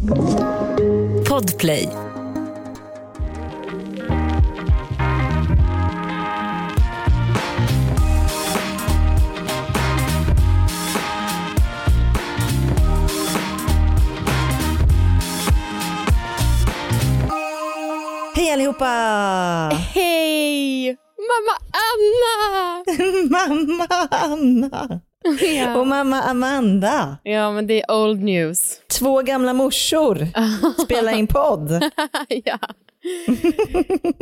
Podplay. Hej allihopa! Hej! Mamma Anna! mamma Anna Ja. och mamma Amanda. ja, men det är old news. Två gamla morsor spelar in podd. ja.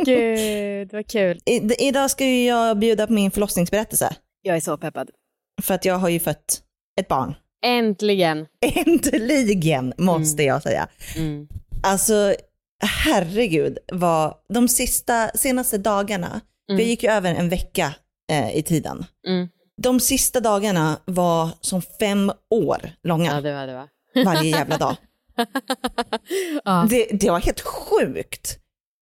Gud, vad kul. I, idag ska ju jag bjuda på min förlossningsberättelse. Jag är så peppad. För att jag har ju fött ett barn. Äntligen. Äntligen måste jag säga. Mm. Alltså herregud vad de sista, senaste dagarna, vi gick ju över en vecka eh, i tiden. Mm. De sista dagarna var som fem år långa. Ja, det var det var. varje jävla dag. Ja. det, det var helt sjukt.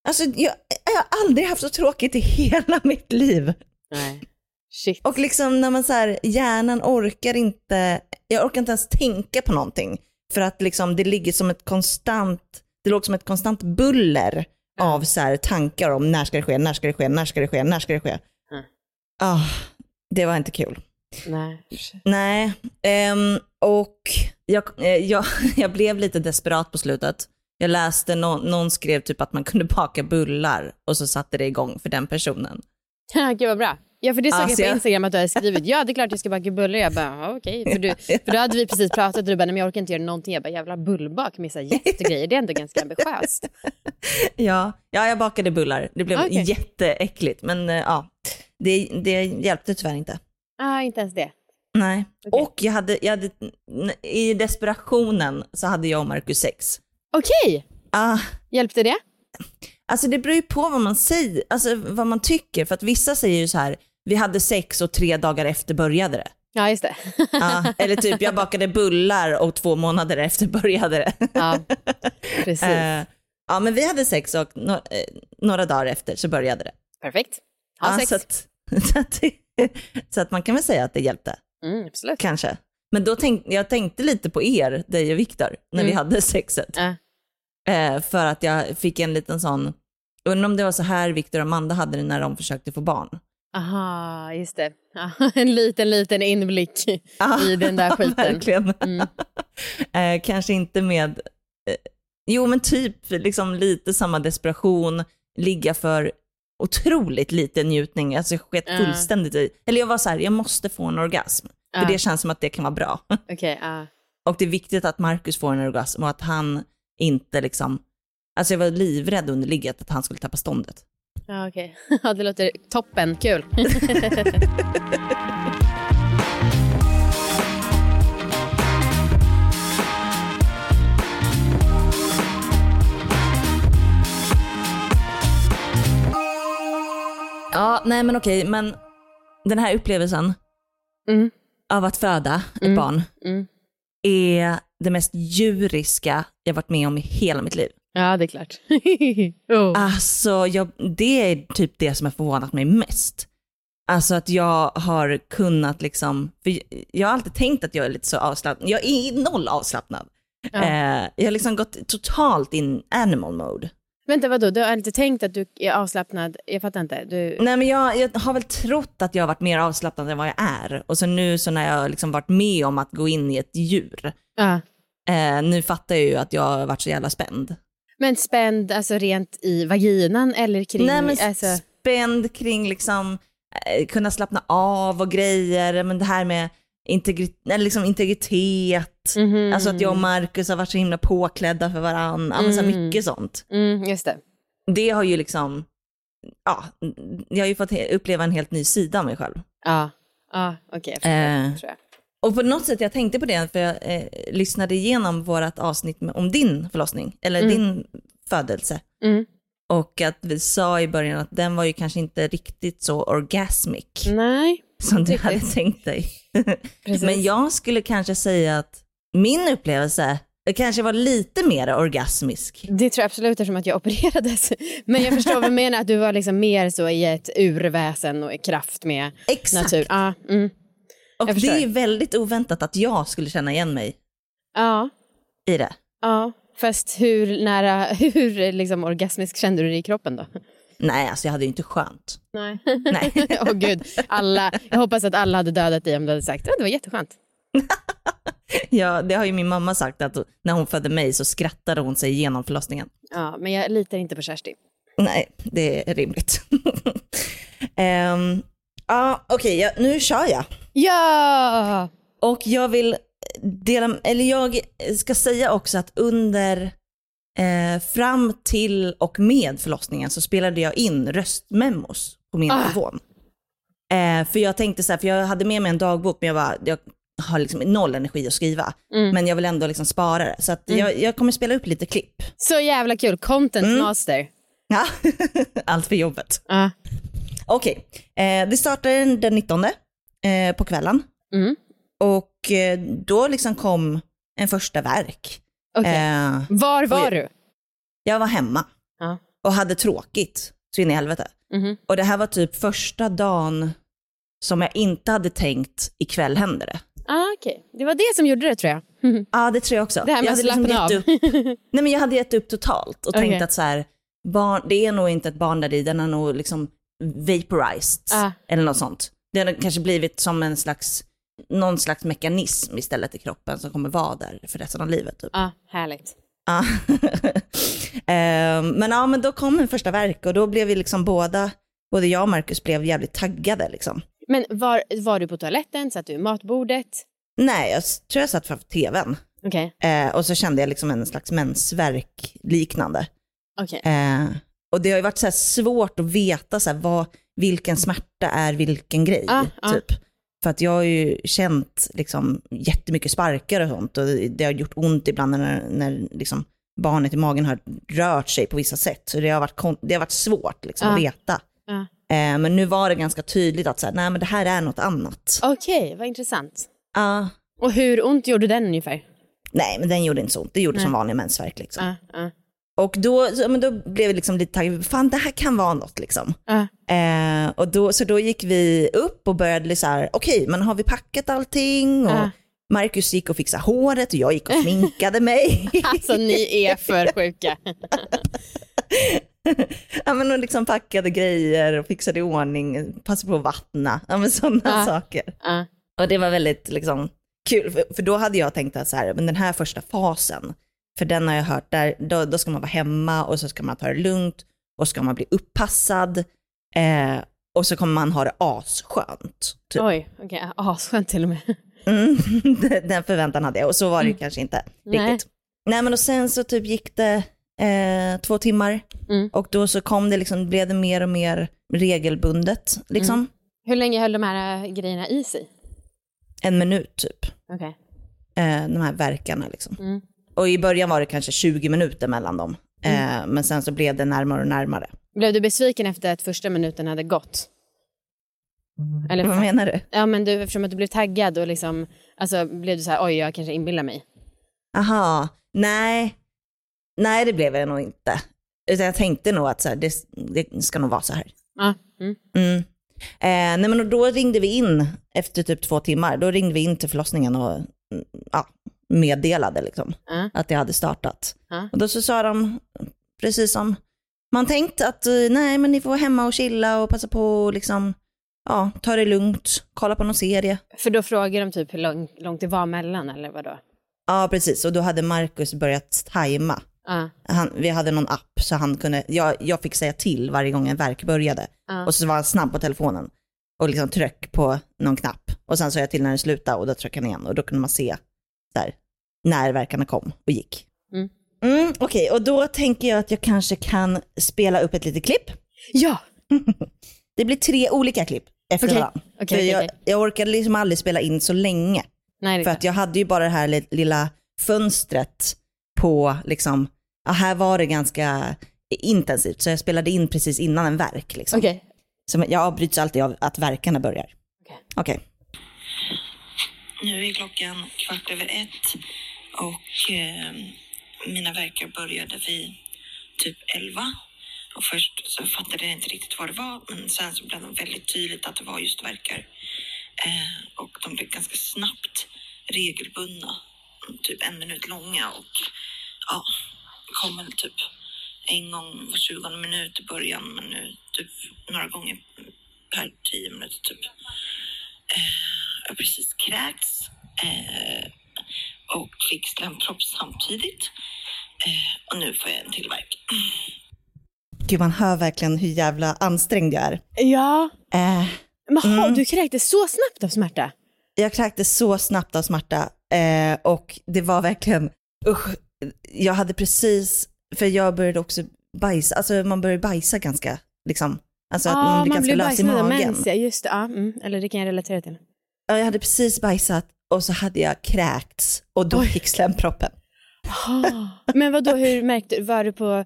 Alltså, jag, jag har aldrig haft så tråkigt i hela mitt liv. Nej. Shit. Och liksom när man så här, hjärnan orkar inte, jag orkar inte ens tänka på någonting. För att liksom det ligger som ett konstant, det låg som ett konstant buller av så här tankar om när ska det ske, när ska det ske, när ska det ske, när ska det ske. Mm. Ah, det var inte kul. Nej. Nej, ehm, och jag, eh, jag, jag blev lite desperat på slutet. Jag läste, nå- någon skrev typ att man kunde baka bullar och så satte det igång för den personen. Gud vad bra. Ja, för det såg Alltså, jag på Instagram att du hade skrivit. Ja, det är klart jag ska baka bullar. Jag bara, okej. För, du, för då hade vi precis pratat och du bara, nej men jag orkar inte göra någonting. Jag bara, jävla bullbak med jättegrejer. Det är ändå ganska ambitiöst. Ja, ja jag bakade bullar. Det blev Okej. jätteäckligt, men eh, ja, det, det hjälpte tyvärr inte. Ah, inte ens det. Nej. Okej. Och jag hade, jag hade, i desperationen så hade jag och Marcus sex. Okej, Ah, hjälpte det? Alltså det beror ju på vad man säger, alltså vad man tycker. För att vissa säger ju så här, vi hade sex och tre dagar efter började det. Ja, just det. Ja, eller typ jag bakade bullar och två månader efter började det. Ja, precis. Eh, ja men vi hade sex och no- eh, några dagar efter så började det. Perfekt. Ja, sex. så, att, så, att, så att man kan väl säga att det hjälpte, Mm, absolut. kanske. Men då tänkte jag tänkte lite på er, dig och Viktor, när vi Mm. hade sexet. Ja. Eh, för att jag fick en liten sån, undrar om det var så här Viktor och Amanda hade det när de försökte få barn. Aha, just det. Ja, en liten, liten inblick i den där skiten. Verkligen. Mm. eh, kanske inte med, eh, jo men typ liksom lite samma desperation, ligga för otroligt lite njutning, alltså jag sket Ja. fullständigt i, eller jag var så här, jag måste få en orgasm, för Ja. det känns som att det kan vara bra. Okej, ja. och det är viktigt att Marcus får en orgasm och att han inte liksom, alltså jag var livrädd under ligget att han skulle tappa ståndet. Ja, okej. Ja, det låter toppen. Kul. Ja, nej men okej, men den här upplevelsen Mm. av att föda ett Mm. barn Mm. är det mest djuriska jag varit med om i hela mitt liv. Ja, det är klart. oh. Alltså, jag, det är typ det som har förvånat mig mest. Alltså att jag har kunnat liksom, för jag har alltid tänkt att jag är lite så avslappnad. Jag är noll avslappnad. Ja. Eh, jag har liksom gått totalt in animal mode. Vänta, vadå? Du har inte tänkt att du är avslappnad? Jag fattar inte. Du... Nej men jag, jag har väl trott att jag har varit mer avslappnad än vad jag är. Och så nu så när jag liksom varit med om att gå in i ett djur, Ja. eh, nu fattar jag ju att jag har varit så jävla spänd. Men spänd alltså rent i vaginan eller kring... Nej men alltså... spänd kring liksom eh, kunna slappna av och grejer, men det här med integri- eller liksom integritet, Mhm. alltså att jag och Marcus har varit så himla påklädda för varandra, mm. så Mm. mycket sånt. Mm, just det. Det har ju liksom, ja, jag har ju fått uppleva en helt ny sida av mig själv. Ja, ja okej. förstår, Eh. tror jag. Och på något sätt, jag tänkte på det, för jag eh, lyssnade igenom vårt avsnitt om din förlossning, eller Mm. din födelse. Mm. Och att vi sa i början att den var ju kanske inte riktigt så orgasmic Nej, som du riktigt. hade tänkt dig. Men jag skulle kanske säga att min upplevelse kanske var lite mer orgasmisk. Det tror jag absolut eftersom att jag opererades. Men jag förstår vad du menar, att du var liksom mer så i ett urväsen och i kraft med Exakt. natur. Ja, mm. och det är ju väldigt oväntat att jag skulle känna igen mig ja, i det. ja, Fast hur nära, hur liksom orgasmisk kände du dig i kroppen då? Nej, alltså jag hade ju inte skönt. Nej. Nej. Åh gud, alla, jag hoppas att alla hade dödat dig om du hade sagt att det var jätteskönt. Ja, det har ju min mamma sagt att när hon födde mig så skrattade hon sig igenom förlossningen. Ja, men jag litar inte på Kersti. Nej, det är rimligt. um, ja, okej, ja, nu kör jag. Ja! Och jag vill dela, eller jag ska säga också att under, eh, fram till och med förlossningen så spelade jag in röstmemos på min Ah. telefon. Eh, för jag tänkte så här, för jag hade med mig en dagbok men jag, bara, jag har liksom noll energi att skriva. Mm. Men jag vill ändå liksom spara det. Så att jag, jag kommer spela upp lite klipp. Så jävla kul, content Mm. master. Ja, allt för jobbet. Ja. Okej, eh, det startade den 19 eh, på kvällen. Mm. Och eh, då liksom kom en första verk. Okej. Eh, Var var oj. du? jag var hemma Ja. och hade tråkigt så in i helvete. Mhm. Och det här var typ första dagen som jag inte hade tänkt ikväll händer det. Ah, Okej, det var det som gjorde det tror jag. Ja, det tror jag också. Det här med jag att hade slappna av. upp, nej, men jag hade gett upp totalt och Okej. tänkt att så här, barn, det är nog inte ett barn där i, den är nog liksom vaporized Ah. eller något sånt. Det har kanske blivit som en slags, någon slags mekanism istället i kroppen som kommer vara där för resten av livet. Typ. ah, härligt. Ja. Ehm, men ja, men då kom en första verk och då blev vi liksom båda, både jag och Marcus blev jävligt taggade liksom. Men var, var du på toaletten? Satt du i matbordet? Nej, jag tror jag satt framför tvn Okej, eh, och så kände jag liksom en slags mensvärk liknande. okej. Eh, och det har ju varit så svårt att veta så vad, vilken smärta är vilken grej. Ah, ah. För att jag har ju känt liksom, jättemycket sparkar och sånt och det har gjort ont ibland när, när liksom, barnet i magen har rört sig på vissa sätt. Så det har varit, det har varit svårt liksom, att Ah. veta. Ah. Eh, men nu var det ganska tydligt att så här, nej, men det här är något annat. Okej, vad intressant. Ja. Och hur ont gjorde den ungefär? nej, men den gjorde inte så ont. Det gjorde Nej. som vanlig mensvärk. Liksom. Ah, ah, Och då, så, men då blev vi liksom lite taggade, fan det här kan vara något liksom. ah. Eh, och då, så då gick vi upp och började så här, okej, men har vi packat allting? Och Ja. Marcus gick och fixade håret och jag gick och sminkade mig. Alltså ni är för sjuka. ja, men och liksom packade grejer och fixade i ordning, passade på att vattna, ja, men sådana Ja. saker. Ah, Och det var väldigt liksom, kul, för, för då hade jag tänkt att så här, men den här första fasen, för den har jag hört, där, då, då ska man vara hemma och så ska man ta det lugnt och ska man bli uppassad eh, och så kommer man ha det asskönt. Typ. Oj, okej. Asskönt till och med. Mm, den förväntan hade jag och så var det ju kanske inte Nej. riktigt. Nej men och sen så typ gick det eh, två timmar Mm. och då så kom det liksom, blev det mer och mer regelbundet liksom. Hur länge höll de här äh, grejerna i sig? En minut typ, Okej. eh, de här verkarna liksom. Mm. Och i början var det kanske 20 minuter mellan dem. Eh, men sen så blev det närmare och närmare. Blev du besviken efter att första minuten hade gått? Eller, Vad menar du? Ja, men du, eftersom att du blev taggad och liksom, alltså blev du så här, oj, jag kanske inbillar mig. Aha, nej. Nej det blev jag nog inte. Utan jag tänkte nog att så här, det, det ska nog vara så här. Ja. Mm. Mm. Eh, nej men då ringde vi in efter typ två timmar. Då ringde vi in till förlossningen och mm, ja, meddelade liksom, Ja. att det hade startat. Ja. Och då så sa de, precis som man tänkt att eh, nej men ni får vara hemma och chilla och passa på och liksom, ja, ta det lugnt, kolla på någon serie. För då frågar de typ hur lång, långt det var mellan eller vadå? Ja precis, och då hade Marcus börjat tajma. Ja. Han, vi hade någon app så han kunde, jag, jag fick säga till varje gång en verk började. Ja. Och så var han snabb på telefonen och liksom tryck på någon knapp. Och sen sa jag till när den slutade och då tryckte han igen och då kunde man se här, när verkarna kom och gick. Mm. Mm, Okej, och då tänker jag att jag kanske kan spela upp ett litet klipp. Ja! Det blir tre olika klipp efter Okej, varandra. För okej, jag, jag orkade liksom aldrig spela in så länge. Nej, För att jag hade ju bara det här li- lilla fönstret på, liksom, ja, här var det ganska intensivt. Så jag spelade in precis innan en verk. Liksom. Så jag avbryts alltid av att verkarna börjar. Okej. Nu är klockan kvart över ett och eh, mina verkar började vid typ elva. Och först så fattade jag inte riktigt vad det var, men sen så blev det väldigt tydligt att det var just verkar. Eh, och de blev ganska snabbt regelbundna, typ en minut långa och ja, kom väl typ en gång var 20 minut i början, men nu typ några gånger per tio minuter typ. Eh, har precis kräkts eh, och fick slempropp samtidigt. Eh, och nu får jag en till värk. Gud, man hör verkligen hur jävla ansträngd jag är. Ja. Eh, Men ha, Mm. du kräktes så snabbt av smärta? jag kräktes så snabbt av smärta eh, och det var verkligen, usch, jag hade precis, för jag började också bajsa, alltså man börjar bajsa ganska, liksom, alltså att man blir ganska lös i bajsnödig av magen. mens, ja, just det. Ja, mm. Eller det kan jag relatera till. Ja, jag hade precis bajsat och så hade jag kräkts och då Oj. gick slemproppen. Men vad då, hur märkte var du på,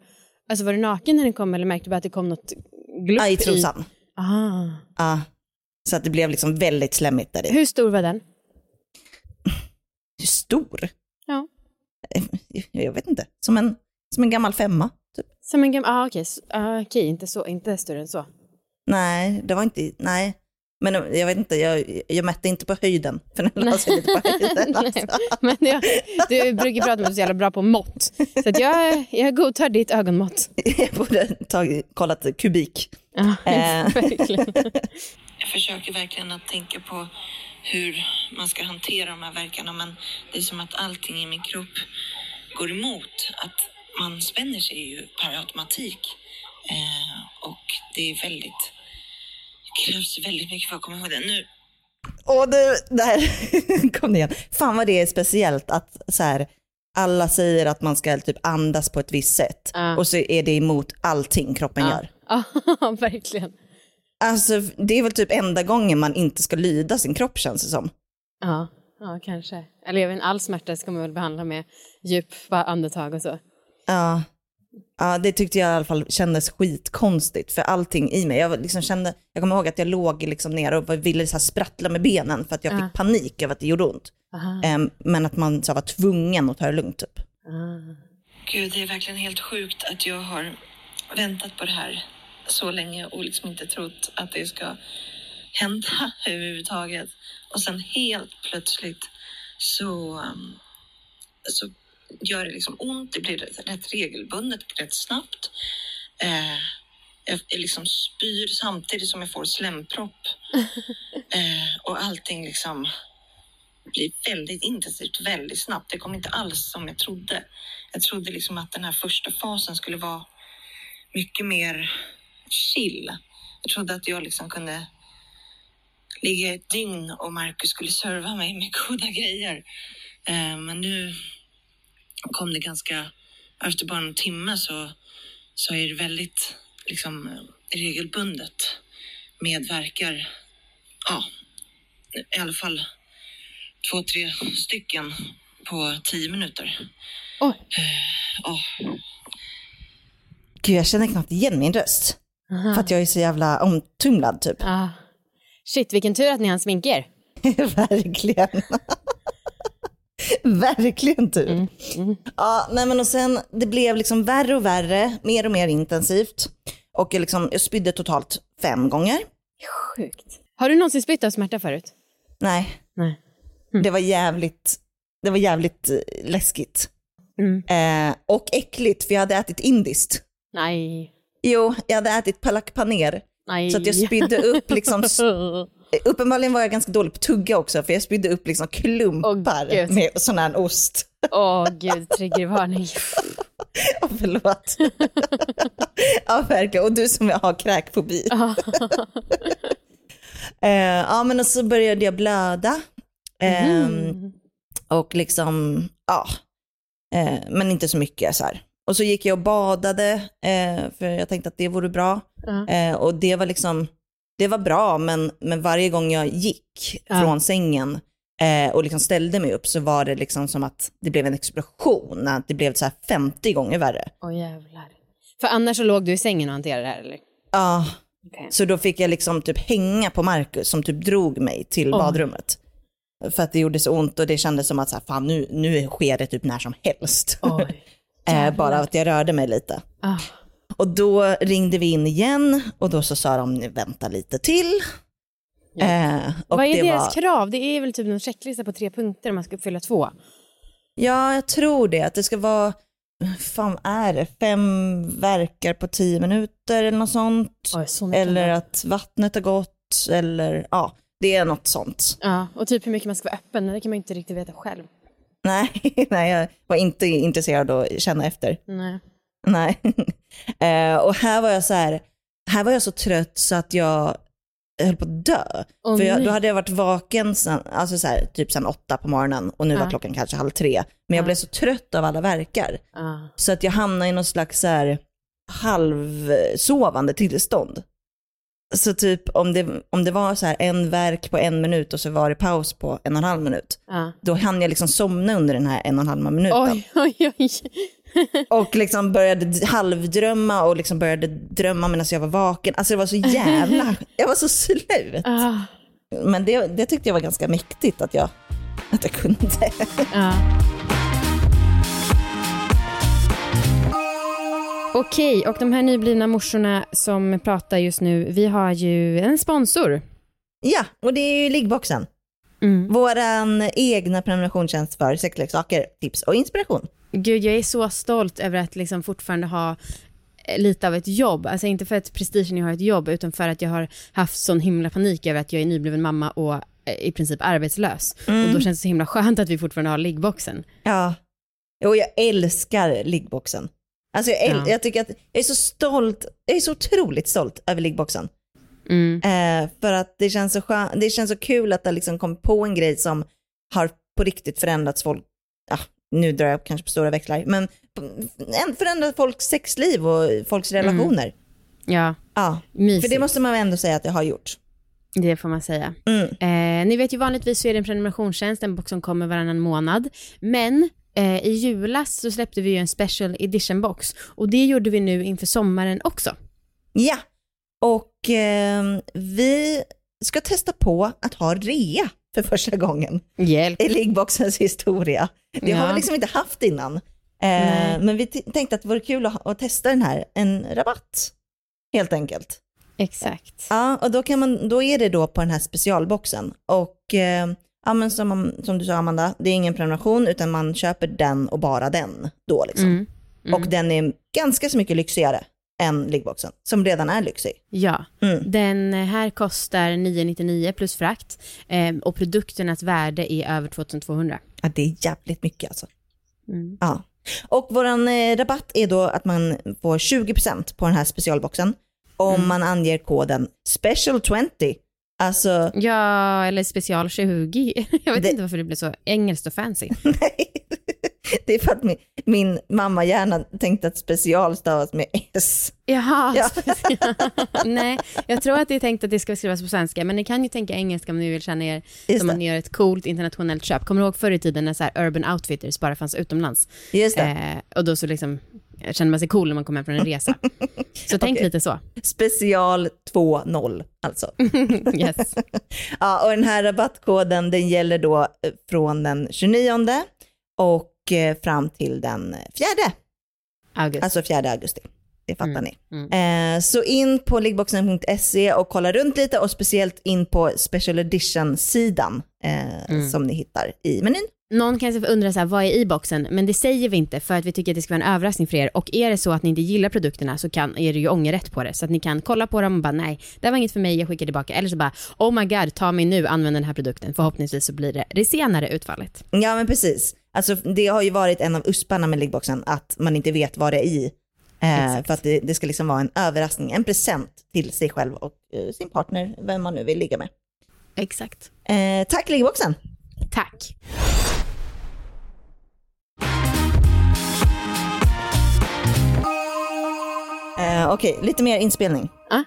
alltså var du naken när den kom eller märkte du bara att det kom något glupp Ja, i trosan. Ah. Ja, så att det blev liksom väldigt slemmigt där i. Hur stor var den? Hur stor? Ja. Jag vet inte, som en, som en gammal femma. Typ. Som en gammal, ah, okej, S- ah, okej, inte, så, inte större än så. Nej, det var inte, nej. Men jag vet inte, jag, jag mätte inte på höjden. För den la sig lite på höjden. Alltså. Men jag, du brukar prata om att du är så jävla bra på mått. Så att jag, jag godtar ditt ögonmått. Jag borde tagit, kollat kubik. Ja, Eh. verkligen. Jag försöker verkligen att tänka på hur man ska hantera de här verkarna men det är som att allting i min kropp går emot. Att man spänner sig ju per automatik. Eh, och det är väldigt... Det krävs väldigt mycket för att komma ihåg det. Nu, Och det, där kom det igen. Fan vad det är speciellt att så här, alla säger att man ska typ andas på ett visst sätt. Ja. Och så är det emot allting kroppen gör. Ja, verkligen. Alltså det är väl typ enda gången man inte ska lyda sin kropp känns det som. Ja, ja, kanske. Eller jag vet all smärta ska man väl behandla med djupa andetag och så. Ja. Ja, det tyckte jag i alla fall kändes skitkonstigt för allting i mig. Jag, liksom kände, jag kommer ihåg att jag låg liksom ner och ville så här sprattla med benen för att jag Ja. fick panik över att det gjorde ont. Aha. Em, men att man så var tvungen att ta det lugnt typ. Ah. Gud, det är verkligen helt sjukt att jag har väntat på det här så länge och liksom inte trott att det ska hända överhuvudtaget. Och sen helt plötsligt så, um, så gör det liksom ont. Det blir rätt, regelbundet, rätt snabbt. Eh, jag liksom spyr samtidigt som jag får slempropp. Eh, och allting liksom blir väldigt intensivt väldigt snabbt. Det kom inte alls som jag trodde. Jag trodde liksom att den här första fasen skulle vara mycket mer chill. Jag trodde att jag liksom kunde ligga ett dygn och Marcus skulle serva mig med goda grejer. Eh, men nu kom det ganska, efter bara en timme så, så är det väldigt liksom regelbundet med verkar. Ja, i alla fall två, tre stycken på tio minuter. Oj. Ja, Gud, jag känner knappt igen min röst. Aha. För att jag är så jävla omtumlad typ. Ah. Shit, vilken tur att ni hann sminka er. Verkligen. Verkligen typ. Mm, mm. Ja, nej men och sen det blev liksom värre och värre, mer och mer intensivt. Och jag, liksom, jag spydde totalt fem gånger. Sjukt. Har du någonsin spytt av smärta förut? Nej, Nej. det var jävligt, det var jävligt eh, läskigt. Mm. Eh, och äckligt, för jag hade ätit indiskt. Nej. Jo, jag hade ätit palak paner. Nej. Så att jag spydde upp liksom, uppenbarligen var jag ganska dålig på tugga också, för jag spydde upp liksom klumpar Gud. med sån här ost. Åh gud, triggervarning. Ja, förlåt. ja, verkligen. Och du som har kräkfobi. Eh, ja, men och så började jag blöda. Ehm, Mm. Och liksom, ja, eh, men inte så mycket så här. Och så gick jag och badade, eh, för jag tänkte att det vore bra. Eh, och det var liksom, det var bra, men, men varje gång jag gick Ja. från sängen eh, och liksom ställde mig upp så var det liksom som att det blev en explosion, att det blev så här 50 gånger värre. Åh jävlar. För annars så låg du i sängen och hanterade det här eller? Ja, Okej. så då fick jag liksom typ hänga på Marcus som typ drog mig till Oj. badrummet. För att det gjorde så ont och det kändes som att så här, fan, nu, nu sker det typ när som helst. Eh, bara att jag rörde mig lite. Ah. Och då ringde vi in igen och då så sa de vänta lite till. Ja. Eh, Vad är det deras var, krav? Det är väl typ någon checklista på tre punkter om man ska uppfylla två? Ja, jag tror det. Att det ska vara fan är det, fem verkar på tio minuter eller något sånt. Oj, så Eller att vattnet har gått, eller ja, det är något sånt. Ja, och typ hur mycket man ska vara öppen, det kan man inte riktigt veta själv. Nej, nej jag var inte intresserad av att känna efter. Nej. Nej. Eh, och här var jag så här, här var jag så trött så att jag höll på att dö. Åh, För jag, då hade jag varit vaken sen, alltså så här, typ sen åtta på morgonen och nu var Ja. klockan kanske halv tre. Men jag Ja. blev så trött av alla verkar. Ja. Så att jag hamnade i någon slags så här, halvsovande tillstånd. Så typ om det, om det var så här en verk på en minut och så var det paus på en och en halv minut, Ja. då hann jag liksom somna under den här en och en halv minuten. Oj, oj, oj. Och liksom började halvdrömma och liksom började drömma medan jag var vaken. Alltså det var så jävla, jag var så slut. Ah, Men det, det tyckte jag var ganska mäktigt att jag, att jag kunde. ja. Okej, och de här nyblivna morsorna som pratar just nu, vi har ju en sponsor. Ja, och det är ju liggboxen. Mm. Våran egna prenumerationstjänst för sexleksaker, tips och inspiration. Gud, jag är så stolt över att liksom fortfarande ha eh, lite av ett jobb. Alltså inte för att prestigen jag har ett jobb, utan för att jag har haft sån himla panik över att jag är nybliven mamma och eh, i princip arbetslös. Och då känns det så himla skönt att vi fortfarande har liggboxen. Ja, och jag älskar liggboxen. Alltså jag, Ja. jag tycker att jag är så stolt, jag är så otroligt stolt över liggboxen. Mm. Eh, för att det känns, så skön, det känns så kul att det liksom kom på en grej som har på riktigt förändrats folk, ja, nu drar jag kanske på stora växlar, men förändrat folks sexliv och folks relationer. Ja, Ja, mysigt. för det måste man ändå säga att det har gjort. Det får man säga. Mm. Eh, ni vet ju vanligtvis så är det en prenumerationstjänst, en box som kommer varannan månad. Men eh, i julas så släppte vi ju en special edition box och det gjorde vi nu inför sommaren också. Ja, och eh, vi ska testa på att ha rea för första gången Hjälp. i liggboxens historia. Det har Ja. vi liksom inte haft innan. Eh, men vi tänkte att det vore kul att, att testa den här, en rabatt helt enkelt. Exakt. Ja, och då, kan man, då är det då på den här specialboxen. Och eh, ja, men som, som du sa Amanda, det är ingen prenumeration utan man köper den och bara den då liksom. Mm. Mm. Och den är ganska så mycket lyxigare än liggboxen, som redan är lyxig. Ja, Mm. den här kostar 999 plus frakt eh, och produkternas värde är över 2200. Ja, det är jävligt mycket alltså. Mm. Ja. Och våran eh, rabatt är då att man får 20% på den här specialboxen om Mm. man anger koden special20. Alltså, Ja, eller special 20. Jag vet Det- inte varför det blev så engelskt och fancy. nej. Det är för att min, min mamma gärna tänkte att special stavas med S. Jaha, Ja. nej, jag tror att det är tänkt att det ska skrivas på svenska, men ni kan ju tänka engelska om ni vill känna er Just som det. att ni gör ett coolt internationellt köp. Kommer du ihåg förr i tiden när så Urban Outfitters bara fanns utomlands? Just det. Eh, och då så liksom känner man sig cool när man kommer hem från en resa. Så tänk Okej. lite så. Special 2.0 alltså. Yes. Ja, och den här rabattkoden den gäller då eh, från den 29 och eh, fram till den 4, August. alltså 4 augusti. Det fattar Mm, ni. mm. Eh, så in på liggboxen.se och kolla runt lite och speciellt in på special edition-sidan eh, Mm. som ni hittar i menyn. Någon kanske undrar så här, vad är i boxen? Men det säger vi inte för att vi tycker att det ska vara en överraskning för er. Och är det så att ni inte gillar produkterna så kan, är det ju ångerrätt på det. Så att ni kan kolla på dem och bara nej, det var inget för mig, jag skickar tillbaka. Eller så bara, oh my god, ta mig nu, använd den här produkten. Förhoppningsvis så blir det det senare utfallet. Ja men precis. Alltså, det har ju varit en av usparna med liggboxen att man inte vet vad det är i. Eh, för att det, det ska liksom vara en överraskning, en present till sig själv och eh, sin partner, vem man nu vill ligga med. Exakt. Eh, tack liggboxen! Tack. Eh, Okej, lite mer inspelning. Ah.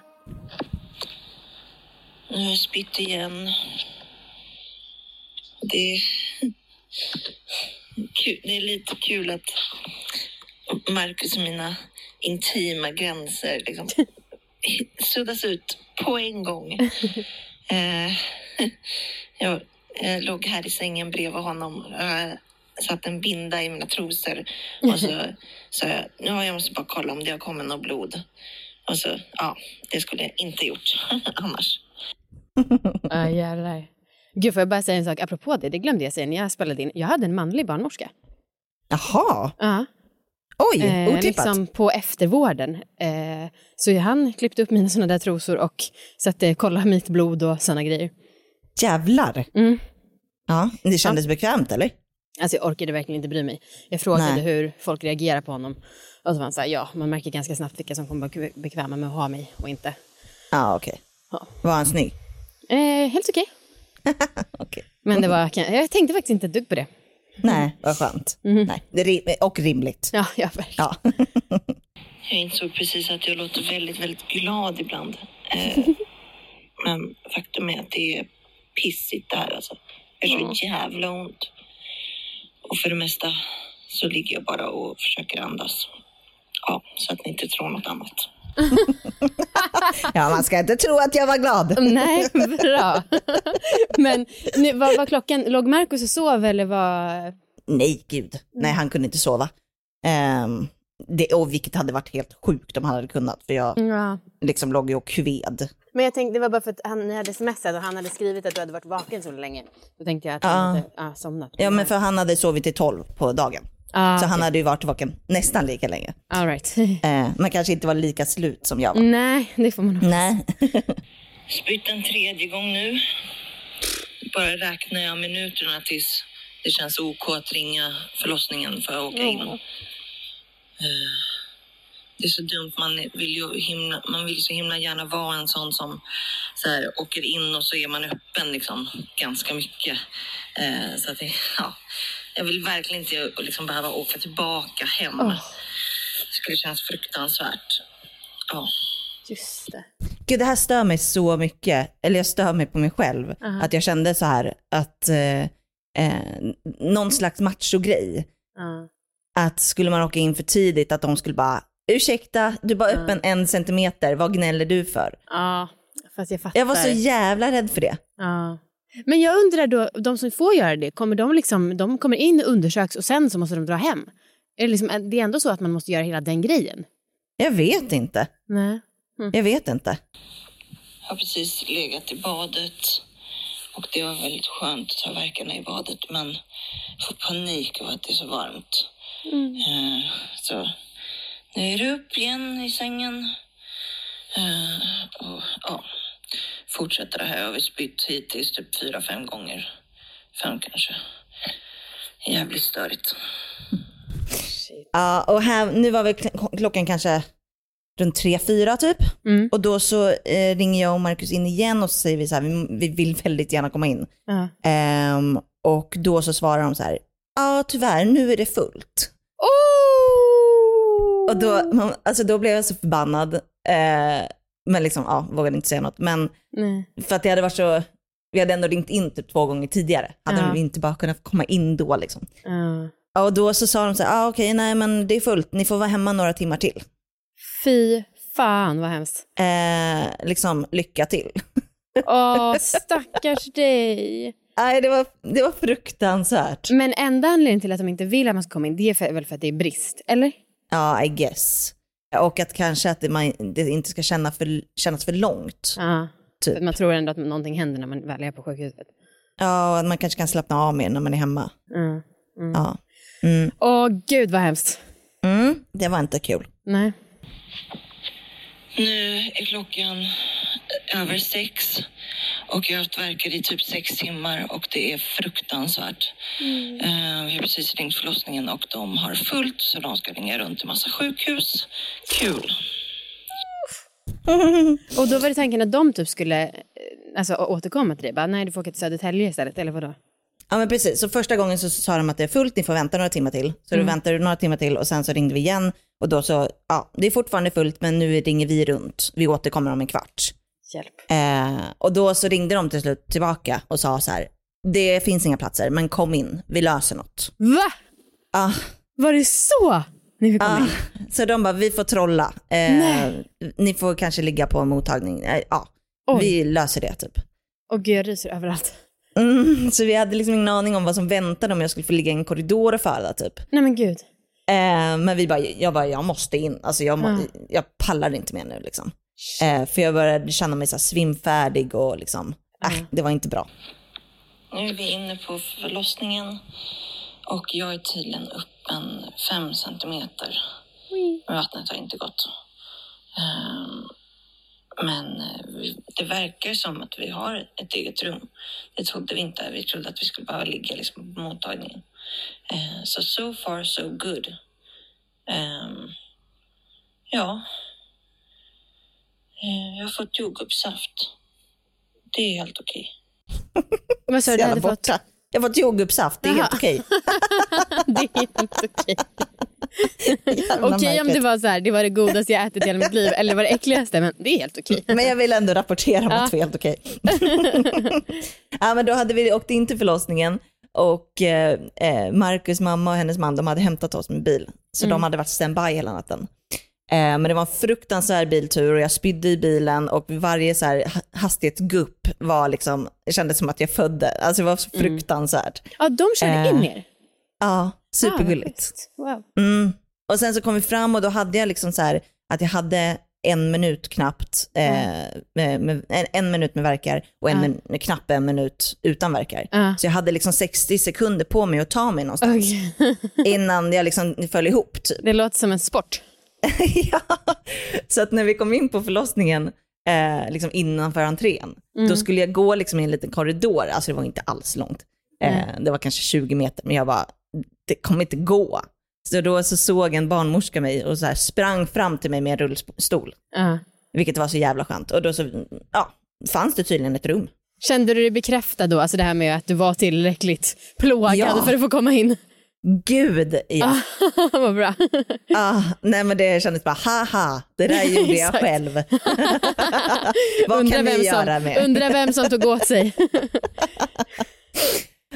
Nu har jag spytt igen. Det kul. det är lite kul att Marcus och mina intima gränser liksom suddas ut på en gång. Eh, jag, jag låg här i sängen bredvid honom. Jag satt en binda i mina trosor och så sa jag, ja, jag måste bara kolla om det har kommit något blod. Och så, ja, det skulle jag inte gjort annars. Ja, jävlar. Gud, får jag bara säga en sak apropå det? Det glömde jag säga när jag spelade in. Jag hade en manlig barnmorska. Jaha, Ja. Oj, Eh, otippat. liksom på eftervården. Eh, så han klippte upp mina såna där trosor och satte kolla mitt blod och såna grejer. Jävlar. Mm. Ja, det kändes bekvämt eller? Alltså jag orkade verkligen inte bry mig. Jag frågade Nej. hur folk reagerar på honom. Och så var han så här, ja, man märker ganska snabbt vilka som kommer vara bekväma med att ha mig och inte. Ja, okej. Ja. Var han snygg? Eh, helt okej. Okej. Men det var, jag tänkte faktiskt inte ett dugg på det. Nej, vad skönt. Nej, är rim- och rimligt. Ja, ja verkligen. Ja. Jag insåg precis att jag låter väldigt, väldigt glad ibland. Eh, men faktum är att det är pissigt där alltså. Det är så jävla ont. Och för det mesta så ligger jag bara och försöker andas. Ja, så att ni inte tror något annat. ja, man ska inte tro att jag var glad. Nej, bra. Men nu, vad var klockan? Låg Markus och sov eller var... Nej, gud. Nej, han kunde inte sova. Ehm, det, och vilket hade varit helt sjukt om han hade kunnat, för jag Ja. liksom låg ju och kved. Men jag tänkte, det var bara för att han, ni hade smsat och han hade skrivit att du hade varit vaken så länge. Då tänkte jag att han Ja. hade ja, somnat. Ja, men för han hade sovit till 12 på dagen. Ah, Så han hade ju varit vaken nästan lika länge. All right. Eh, men kanske inte var lika slut som jag var. Nej, det får man nog. Nej. Spytt en tredje gång nu. Bara räknar jag minuterna tills det känns OK att ringa förlossningen för att åka in. Eh, Det är så dumt, man vill ju himla, man vill så himla gärna vara en sån som så här, åker in och så är man öppen liksom ganska mycket. Eh, så att det, ja, jag vill verkligen inte liksom behöva åka tillbaka hem. Åh. Det skulle kännas fruktansvärt. Ja. Just det. Gud, det här stör mig så mycket. Eller jag stör mig på mig själv. Aha. Att jag kände så här att eh, eh, någon slags macho-grej. Ja. Att skulle man åka in för tidigt, att de skulle bara, ursäkta, du är bara öppen en centimeter, vad gnäller du för? ja, fast jag fattar. Jag var så jävla rädd för det. Ja. Men jag undrar då, de som får göra det, kommer de liksom, de kommer in och undersöks och sen så måste de dra hem? Är det, liksom, det är ändå så att man måste göra hela den grejen? Jag vet inte. Nej. Jag vet inte. Jag har precis legat i badet och det var väldigt skönt att ta verkarna i badet men får panik av att det är så varmt. Eh, så nu är det upp igen i sängen. Eh, och ja, fortsätter det här. Jag har väl spytt hittills typ fyra, fem gånger. Fem kanske. Jävligt störigt. Ja, och här, nu var väl kl- klockan kanske runt tre, fyra typ. Mm. Och då så eh, ringer jag och Marcus in igen och så säger vi så här, vi, vi vill väldigt gärna komma in. Ja. Ehm, och då så svarar de så här, ja tyvärr, nu är det fullt. Oh! Och då, man, alltså då blev jag så förbannad. Eh, men liksom, ja, vågade inte säga något. Men Nej. för att det hade varit så, vi hade ändå ringt in typ två gånger tidigare. Hade Ja. de inte bara kunnat komma in då liksom. Ja. Ja, Och då så sa de så här, ah, okej, nej men det är fullt, ni får vara hemma några timmar till. Fy fan vad hemskt. Eh, liksom, lycka till. Åh, stackars dig. Nej, det var, det var fruktansvärt. Men enda anledningen till att de inte vill att man ska komma in, det är för, väl för att det är brist, eller? Ja, I guess. Och att kanske att det, man, det inte ska känna för, kännas för långt. Ja. Typ. Man tror ändå att någonting händer när man väl är på sjukhuset. Ja, och att man kanske kan slappna av mer när man är hemma. Ja. Ja. Mm. Åh gud vad hemskt. Mm, det var inte kul. Nej. Nu är klockan över sex och jag har haft verkar i typ sex timmar och det är fruktansvärt. Eh, vi har precis ringt förlossningen och de har fullt så de ska ringa runt till massa sjukhus. Kul! Och då var det tanken att de typ skulle eh, alltså, återkomma till dig? Bara, nej, du får åka till Södertälje istället, eller vadå? Ja men precis, så första gången så sa de att det är fullt, ni får vänta några timmar till. Så Mm. då väntade du några timmar till och sen så ringde vi igen och då så, ja det är fortfarande fullt men nu ringer vi runt, vi återkommer om en kvart. Hjälp. Eh, och då så ringde de till slut tillbaka och sa så här, det finns inga platser men kom in, vi löser något. Va? Ah, Var det så ni fick komma ah, in? så de bara, vi får trolla, eh, ni får kanske ligga på en mottagning, eh, ja, Oj. vi löser det typ. Och gud, jag ryser överallt. Mm, så vi hade liksom ingen aning om vad som väntade om jag skulle få ligga i en korridor och föda typ. Nej men gud. Eh, men vi bara, jag bara, jag måste in. Alltså jag, må, Ja. jag pallar inte mer nu liksom. Eh, för jag började känna mig så här svimfärdig och liksom, äh, det var inte bra. Nu är vi inne på förlossningen och jag är tydligen uppe en fem centimeter. Vattnet har inte gått. Ehm, men eh, det verkar som att vi har ett eget rum. Det trodde vi inte. Vi trodde att vi skulle bara ligga liksom på mottagningen. Eh, Så so far so good. Ehm, ja. Eh, Jag har fått jordgubbssaft. Det är helt okej. Vad sa du? Jag har fått jordgubbssaft, det är helt okej. Det är helt okej. Okej om märkligt. det var så här, det var det godaste jag ätit i hela mitt liv eller var det äckligaste, men det är helt okej. Men jag vill ändå rapportera om att det var helt okej. ja, men då hade vi åkt in till förlossningen och eh, eh, Marcus mamma och hennes man de hade hämtat oss med bil. Så de hade varit standby hela natten. Eh, men det var en fruktansvärd biltur och jag spydde i bilen och varje så här ha- hastighetsgupp var liksom, det kändes som att jag födde. Alltså det var så fruktansvärt. Ja, de körde Eh, in er? Ja, Ah, supergulligt. schysst. Wow. Mm. Och sen så kom vi fram och då hade jag liksom så här att jag hade en minut knappt, eh, med, med, en, en minut med verkar och en Ja. min, knappt en minut utan verkar. Ja. Så jag hade liksom 60 sekunder på mig att ta mig någonstans Okej. innan jag liksom föll ihop typ. Det låter som en sport. ja. Så att när vi kom in på förlossningen, eh, liksom innanför entrén, Mm. då skulle jag gå liksom i en liten korridor, alltså det var inte alls långt. Eh, det var kanske 20 meter, men jag bara, det kommer inte gå. Så då så såg en barnmorska mig och så här sprang fram till mig med en rullstol, Ja. vilket var så jävla skönt. Och då så, ja, fanns det tydligen ett rum. Kände du dig bekräftad då, alltså det här med att du var tillräckligt plågad Ja. för att få komma in? Gud, ja. Vad bra. Ah, nej men det kändes bara, haha, det där gjorde jag själv. Vad Undrar kan ni vem göra som, med? Undrar vem som tog åt sig.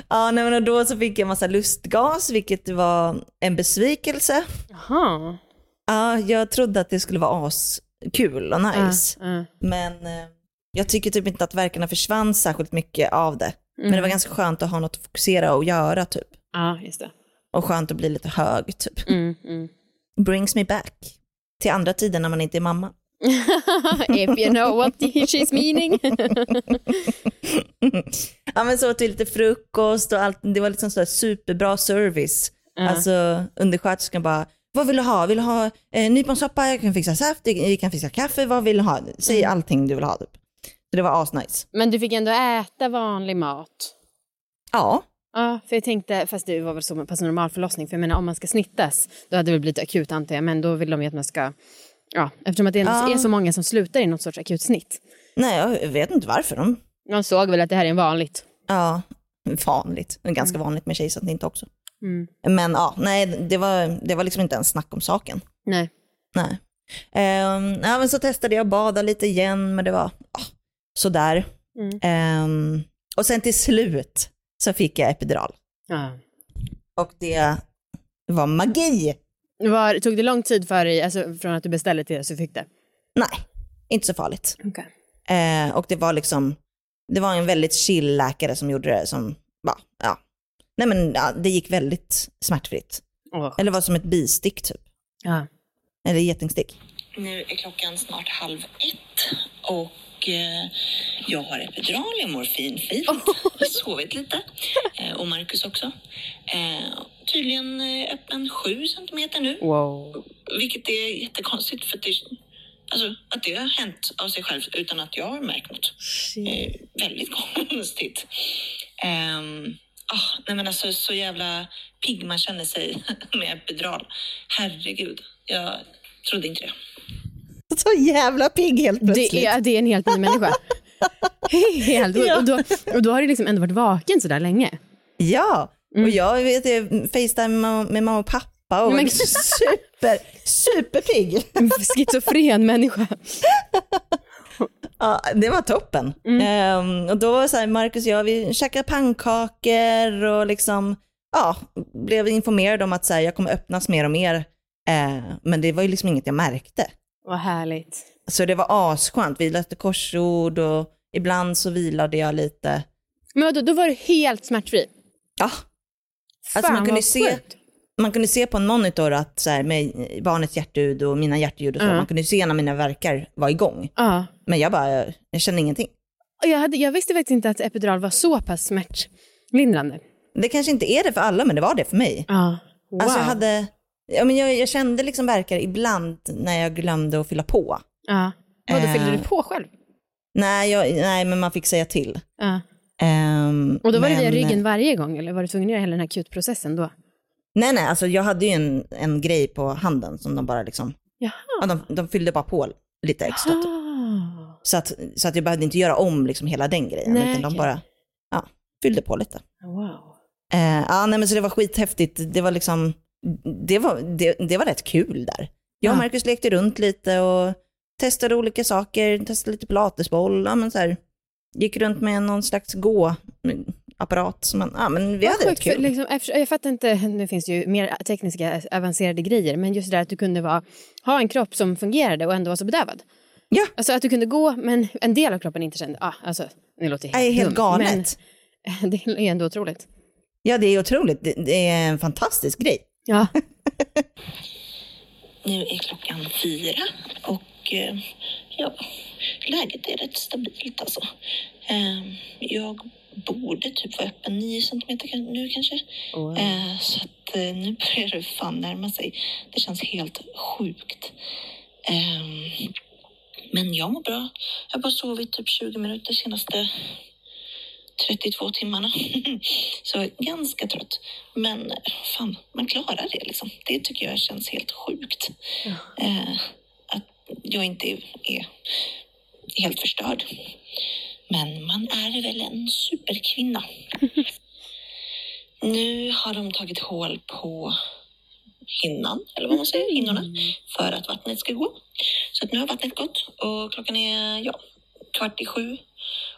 Ja, nej, men och då så fick jag en massa lustgas, vilket var en besvikelse. Jaha. Ja, jag trodde att det skulle vara askul och nice. Ja, ja. Men eh, jag tycker typ inte att verkarna försvann särskilt mycket av det. Men det var ganska skönt att ha något att fokusera och göra typ. Ja, just det. Och skönt att bli lite hög typ. Mm, mm. Brings me back till andra tider när man inte är mamma. If you know what she's meaning. Ja men så åt vi lite frukost och allt, det var liksom så superbra service. Ja. Alltså undersköterskan bara, vad vill du ha? Vill du ha eh, nyponsoppa? Jag kan fixa saft, jag kan fixa kaffe, vad vill du ha? Säg Mm. allting du vill ha typ. Så det var asnice. Men du fick ändå äta vanlig mat. Ja, Ja, för jag tänkte, fast det var väl så pass normal förlossning, för jag menar om man ska snittas, då hade det väl blivit akut antar jag, men då vill de ju att man ska, ja, eftersom att det Ja. är så många som slutar i något sorts akutsnitt. nej jag vet inte varför. De, De såg väl att det här är en vanligt. ja, vanligt. Ganska vanligt med tjejsnitt också. Mm. Men ja, nej det var, det var liksom inte ens snack om saken. Nej. Nej. Ehm, ja, men så testade jag att bada lite igen, men det var ah, sådär. Mm. Ehm, och sen till slut så fick jag epidural. Ja. Och det var magi. Var, tog det lång tid för dig, alltså från att du beställde till att du fick det? Nej, inte så farligt. Okay. Eh, och det var liksom, det var en väldigt chill läkare som gjorde det som, va, ja. Nej men ja, det gick väldigt smärtfritt. Eller var som ett bistick typ. Ja. Eller getingstick. Nu är klockan snart halv ett och eh, jag har epidural, jag mår fin, fint. Jag har sovit lite. Eh, och Marcus också. Eh, tydligen eh, öppen sju centimeter nu, Wow. vilket är jättekonstigt för att det, alltså, att det har hänt av sig själv utan att jag har märkt något. Eh, väldigt konstigt. Um, ah, nej men alltså så jävla pigg man känner sig med epidural. Herregud, jag trodde inte det. Så jävla pigg helt plötsligt. Det är, det är en helt ny människa. Helt. Och, och, då, och då har du liksom ändå varit vaken så där länge. Ja, Mm. och jag vet Facetime med, mamma och pappa och Men- super, superpigg. En schizofren människa. Ja, det var toppen. Mm. Ehm, och då var det så här, Marcus och jag, vi käkade pannkakor och liksom, ja, blev informerade om att så här, jag kommer öppnas mer och mer. Eh, men det var ju liksom inget jag märkte. Vad härligt. Så det var asskönt. Vi läste korsord och ibland så vilade jag lite. Men vadå, då var du helt smärtfri? Ja, Alltså, man kunde se- sjukt. man kunde se på en monitor att så här, med barnets hjärtljud och mina hjärtljud och så, Ja. man kunde se när mina verkar var igång. Ja. Men jag bara, jag kände ingenting. Jag, hade, jag visste faktiskt inte att epidural var så pass smärtlindrande. Det kanske inte är det för alla, men det var det för mig. Ja. Wow. Alltså jag hade, ja men jag, jag kände liksom verkar ibland när jag glömde att fylla på. Ja. Eh. fyllde du på själv? Nej, jag, nej men man fick säga till. Ja. Ehm, Och då var det via men- ryggen varje gång eller var du tvungen att göra hela den här akutprocessen då? Nej nej, alltså jag hade ju en, en grej på handen som de bara liksom, Jaha. ja, de, de fyllde bara på lite extra. typ. Ah. Så att, så att jag behövde inte göra om liksom hela den grejen, Nej, utan de bara ja, fyllde på lite. Wow. Eh, ja, nej, men så det var skithäftigt. Det var liksom, det var, det, det var rätt kul där. Jag och. Marcus lekte runt lite och testade olika saker, testade lite pilatesboll, ja, men så här, gick runt med någon slags gå-apparat. Som man, ja, men vi Vad hade rätt sjukt, för kul. liksom, jag fattar inte, nu finns det ju mer tekniska avancerade grejer, men just det där att du kunde vara, ha en kropp som fungerade och ändå var så bedövad. Ja. Alltså att du kunde gå, men en del av kroppen inte kände, ah, alltså, det låter Det är helt galet. Men det är ändå otroligt. Ja, det är otroligt. Det, det är en fantastisk grej. Ja. Nu är klockan fyra och eh, ja, läget är rätt stabilt alltså. Eh, jag borde typ vara öppen 9 centimeter nu kanske. Eh, så att eh, nu börjar det fan närma sig. Det känns helt sjukt. Eh, men jag mår bra. Jag har bara sovit typ 20 minuter senaste 32 timmarna. Så ganska trött. Men fan, man klarar det liksom. Det tycker jag känns helt sjukt. Att jag inte är, helt förstörd. Men man är väl en superkvinna. nu har de tagit hål på hinnan, eller vad man säger, hinnorna, för att vattnet ska gå. Så att nu har vattnet gått och klockan är ja, kvart i sju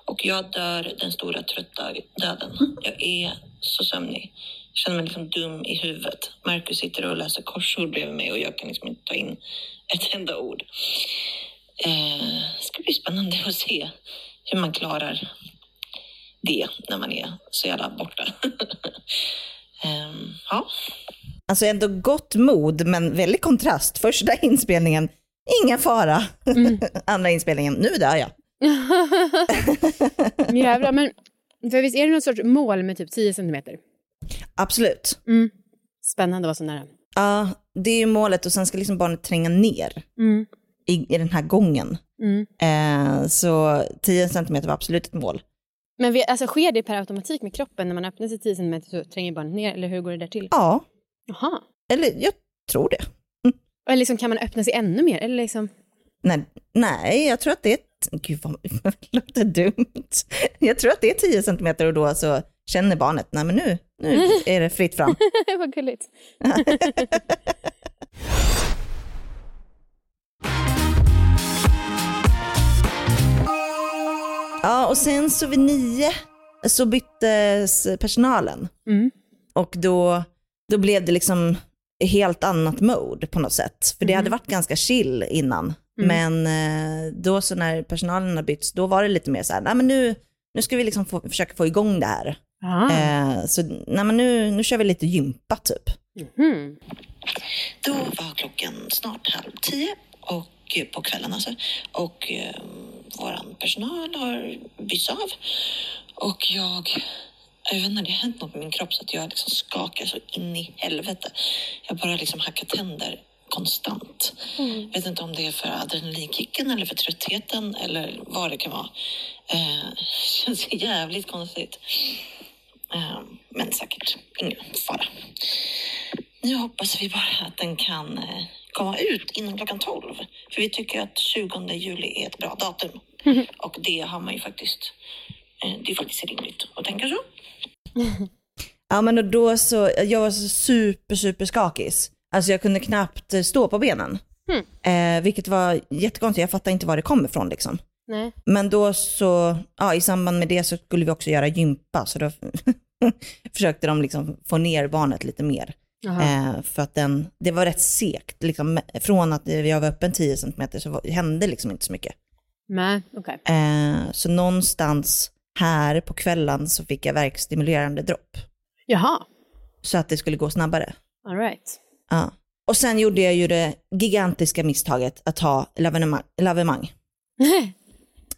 och jag dör den stora trötta döden. Jag är så sömnig. Jag känner mig liksom dum i huvudet. Marcus sitter och läser korsord bredvid mig och jag kan liksom inte ta in ett enda ord. Eh, det ska bli spännande att se hur man klarar det när man är så jävla borta. Ehm, ja, Alltså ändå gott mod, men väldigt kontrast. Första inspelningen, ingen fara. Andra inspelningen, nu dör jag. Jävlar, men för visst är det något sorts mål med typ 10 centimeter? Absolut. Spännande att vara så nära. Ja, det är ju målet och sen ska liksom barnet tränga ner Mm. i, i den här gången. Mm. Eh, så 10 centimeter var absolut ett mål. Men vi, alltså, sker det per automatik med kroppen? När man öppnar sig 10 cm så tränger barnet ner, eller hur går det där till? Ja, Jaha. eller jag tror det. Eller liksom, kan man öppna sig ännu mer? Eller liksom... Nej, nej jag tror att det är, gud vad det låter dumt. Jag tror att det är 10 centimeter och då så känner barnet, nej men nu, nu är det fritt fram. Vad gulligt. Ja, och sen så vid nio så byttes personalen. Mm. Och då, då blev det liksom helt annat mode på något sätt. För det hade varit ganska chill innan. Men eh, då så när personalen har bytts, då var det lite mer så här, nej men nu, nu ska vi liksom få, försöka få igång det här. Ah. Eh, så nej men nu, nu kör vi lite gympa typ. Mhm. Då var klockan snart halv tio och eh, på kvällen alltså. Och eh, våran personal har bytts av. Och jag, jag vet inte, det har hänt något med min kropp så att jag liksom skakar så in i helvete. Jag bara liksom hackar tänder konstant. Jag vet inte om det är för adrenalinkicken eller för tröttheten eller vad det kan vara. Eh, känns jävligt konstigt. Eh, men säkert ingen fara. Nu hoppas vi bara att den kan eh, komma ut innan klockan 12. För vi tycker att 20 juli är ett bra datum. Och det har man ju faktiskt, eh, det är faktiskt rimligt att tänka så. Ja men och då så, jag var så super super skakis. Alltså jag kunde knappt eh, stå på benen. Eh, vilket var jättekonstigt, jag fattar inte var det kommer ifrån liksom. Nej. Men då så, ja i samband med det så skulle vi också göra gympa, så då försökte de liksom få ner barnet lite mer. Eh, för att den, det var rätt segt, liksom, från att jag var öppen 10 cm så var, hände liksom inte så mycket. Nej, okej. Eh, så någonstans här på kvällen så fick jag verkstimulerande dropp. Jaha, Så att det skulle gå snabbare. all right. Ja. Och sen gjorde jag ju det gigantiska misstaget att ha lavemang. lavemang.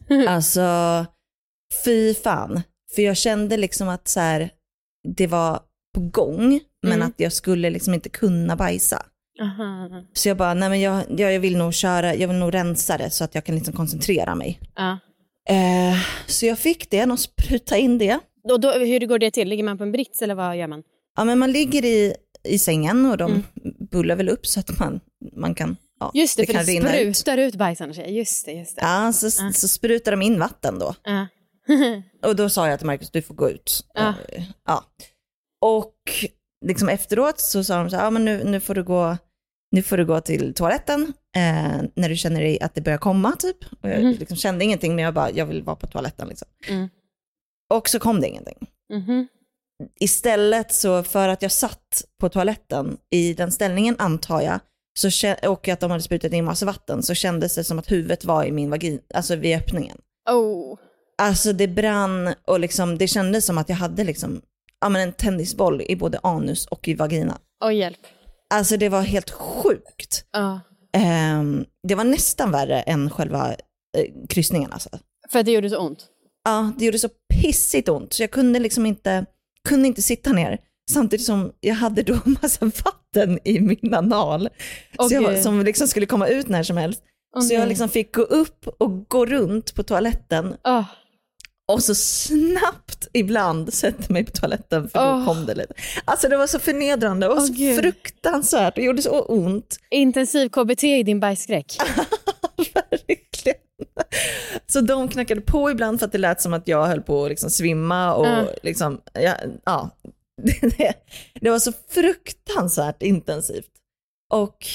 Alltså, fy fan. För jag kände liksom att så här, det var på gång men Mm. att jag skulle liksom inte kunna bajsa. Aha. Så jag bara, nej men jag, jag, jag vill nog köra, jag vill nog rensa det så att jag kan liksom koncentrera mig. Ja. Eh, så jag fick det, och spruta in det. Och då, hur går det till? Ligger man på en brits eller vad gör man? Ja men man ligger i, i sängen och de Mm. bullar väl upp så att man, man kan, ja, Just det, för kan det rinna ut. sprutar ut bajsarna. Just det, just det. Ja, så, Ja. så sprutar de in vatten då. Ja. Och då sa jag till Marcus, du får gå ut. Eh, ja. Och liksom efteråt så sa de så här, ja men nu, nu, får du gå, nu får du gå till toaletten eh, när du känner dig att det börjar komma typ. Och jag Mhm. liksom kände ingenting men jag bara, jag vill vara på toaletten liksom. Mm. Och så kom det ingenting. Mhm. Istället så för att jag satt på toaletten i den ställningen antar jag, så, och att de hade sprutat in massa vatten så kändes det som att huvudet var i min vagin, alltså vid öppningen. Oh. Alltså det brann och liksom, det kändes som att jag hade liksom, ja, men en tennisboll i både anus och i vagina. Oj, hjälp. Alltså det var helt sjukt. Ja. Ehm, det var nästan värre än själva eh, kryssningen alltså. För att det gjorde så ont? Ja, det gjorde så pissigt ont så jag kunde liksom inte, kunde inte sitta ner. Samtidigt som jag hade då massa vatten i min anal. Åh, så jag, som liksom skulle komma ut när som helst. Åh, så jag liksom fick gå upp och gå runt på toaletten Åh. och så snabbt ibland sätta mig på toaletten för då Åh. kom det lite. Alltså det var så förnedrande och Åh, så Gud. fruktansvärt. Det gjorde så ont. Intensiv KBT i din bajsskräck? Verkligen. Så de knackade på ibland för att det lät som att jag höll på att liksom svimma och Ja. liksom, ja, ja. Det, var så fruktansvärt intensivt och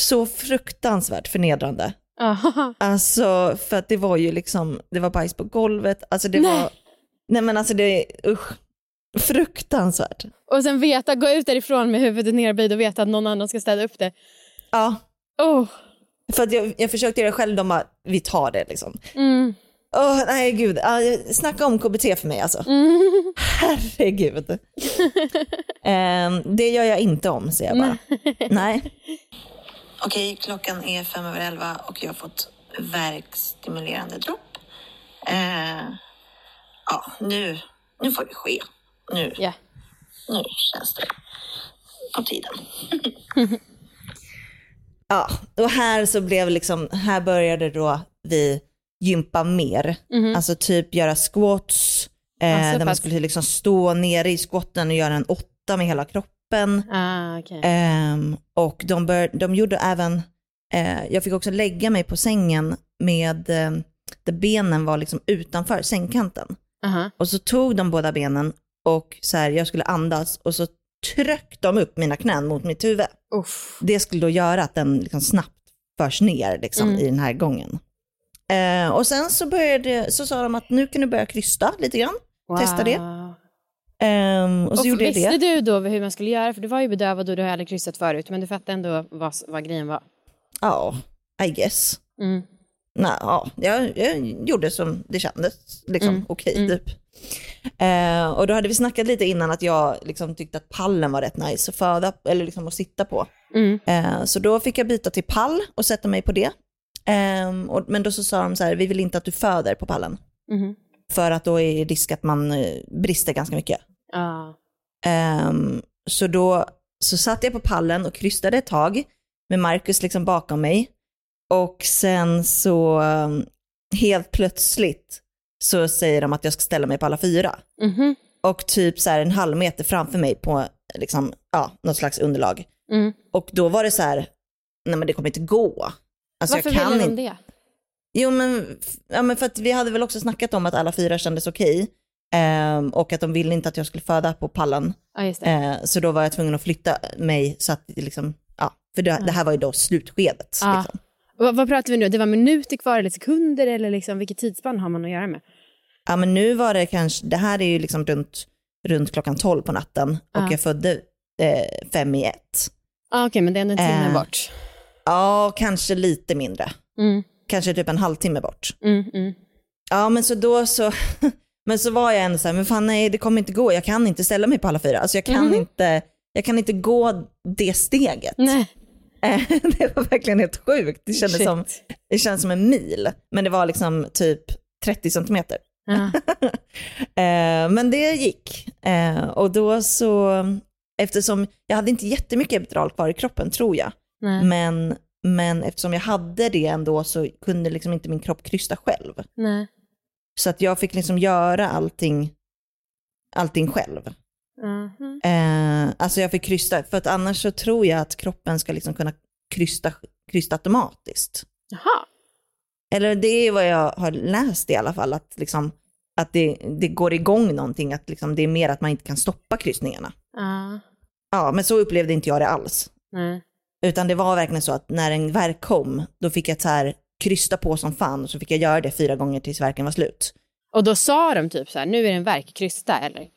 så fruktansvärt förnedrande. Ja. Alltså för att det var ju liksom, det var bajs på golvet, alltså det Nej. var, nej men alltså det, usch, fruktansvärt. Och sen veta, gå ut därifrån med huvudet nerböjd och veta att någon annan ska städa upp det. Ja, Oh. för att jag, jag försökte göra det själv, de bara, vi tar det liksom. Mm. Åh nej gud, ja, snacka om KBT för mig alltså. Mm. Herregud. Ehm, det gör jag inte om, säger jag bara. Nej. Okej, klockan är fem över elva och jag har fått verkstimulerande dropp. Eh, ja, nu, nu får det ske. Nu, Ja. nu känns det på tiden. Ja, och här så blev liksom, här började då vi gympa mer. Mhm. Alltså typ göra squats, eh, Ja, så där man skulle liksom stå nere i squatten och göra en åtta med hela kroppen. Ah, okej. Ehm, och de, bör, de gjorde även, eh, jag fick också lägga mig på sängen med, eh, där benen var liksom utanför sängkanten. Aha. Och så tog de båda benen och så här, jag skulle andas och så tryckte de upp mina knän mot mitt huvud. Uff. Det skulle då göra att den liksom snabbt förs ner liksom, Mm. i den här gången. Eh, och sen så, började, så sa de att nu kan du börja krysta lite grann. Testa det. Wow. Ehm, och så Och gjorde jag visste det. du då hur man skulle göra? För du var ju bedövad och du hade kryssat förut. Men du fattade ändå vad, vad grejen var. Ja, I guess. Mm. Nej, ja, jag, jag gjorde som det kändes liksom, Mm, okej mm. typ. Eh, och då hade vi snackat lite innan att jag liksom tyckte att pallen var rätt nice att föda, eller liksom att sitta på. Mm. Eh, så då fick jag byta till pall och sätta mig på det. Ehm, och, men då så sa de så här, vi vill inte att du föder på pallen. Mhm. För att då är risk att man eh, brister ganska mycket. Ja. Ehm, så då så satt jag på pallen och krystade ett tag med Marcus liksom bakom mig. Och sen så um, helt plötsligt så säger de att jag ska ställa mig på alla fyra. Mhm. Och typ så här en halv meter framför mig på liksom, ja, något slags underlag. Mm. Och då var det så här, nej men det kommer inte gå. Alltså Varför ville de inte. det? Jo men, ja, men för att vi hade väl också snackat om att alla fyra kändes okej. Ehm, och att de ville inte att jag skulle föda på pallen. Det. Eh, så då var jag tvungen att flytta mig så att liksom, ja, för det, det här var ju då slutskedet. Ja. Liksom. Vad, vad pratar vi nu? Det var minuter kvar eller sekunder eller liksom, vilket tidsspann har man att göra med? Ja men nu var det kanske, det här är ju liksom runt, runt klockan 12 på natten och Ja. jag födde eh, fem i ett. Ah, Okej, men det är ändå en timme Eh. bort. Ja, kanske lite mindre. Mm. Kanske typ en halvtimme bort. Mm, mm. Ja men så då så, men så var jag ändå så här, men fan nej det kommer inte gå, jag kan inte ställa mig på alla fyra. Alltså jag kan, Mhm. inte, jag kan inte gå det steget. Nej. Eh, det var verkligen helt sjukt. Det kändes, Shit. som, det kändes som en mil, men det var liksom typ 30 centimeter. Ja. Eh, men det gick. Eh, och då så eftersom jag hade inte jättemycket epidural kvar i kroppen tror jag. Nej. Men, men eftersom jag hade det ändå så kunde liksom inte min kropp krysta själv. Nej. Så att jag fick liksom göra allting, allting själv. Mhm. Eh, alltså jag fick krysta, för att annars så tror jag att kroppen ska liksom kunna krysta, krysta automatiskt. Jaha. Eller det är vad jag har läst i alla fall, att, liksom, att det, det går igång någonting, att liksom det är mer att man inte kan stoppa kryssningarna. Ja. Ja, men så upplevde inte jag det alls. Nej. Utan det var verkligen så att när en verk kom, då fick jag så här krysta på som fan och så fick jag göra det fyra gånger tills verken var slut. Och då sa de typ så här, nu är det en verk, krysta eller? eller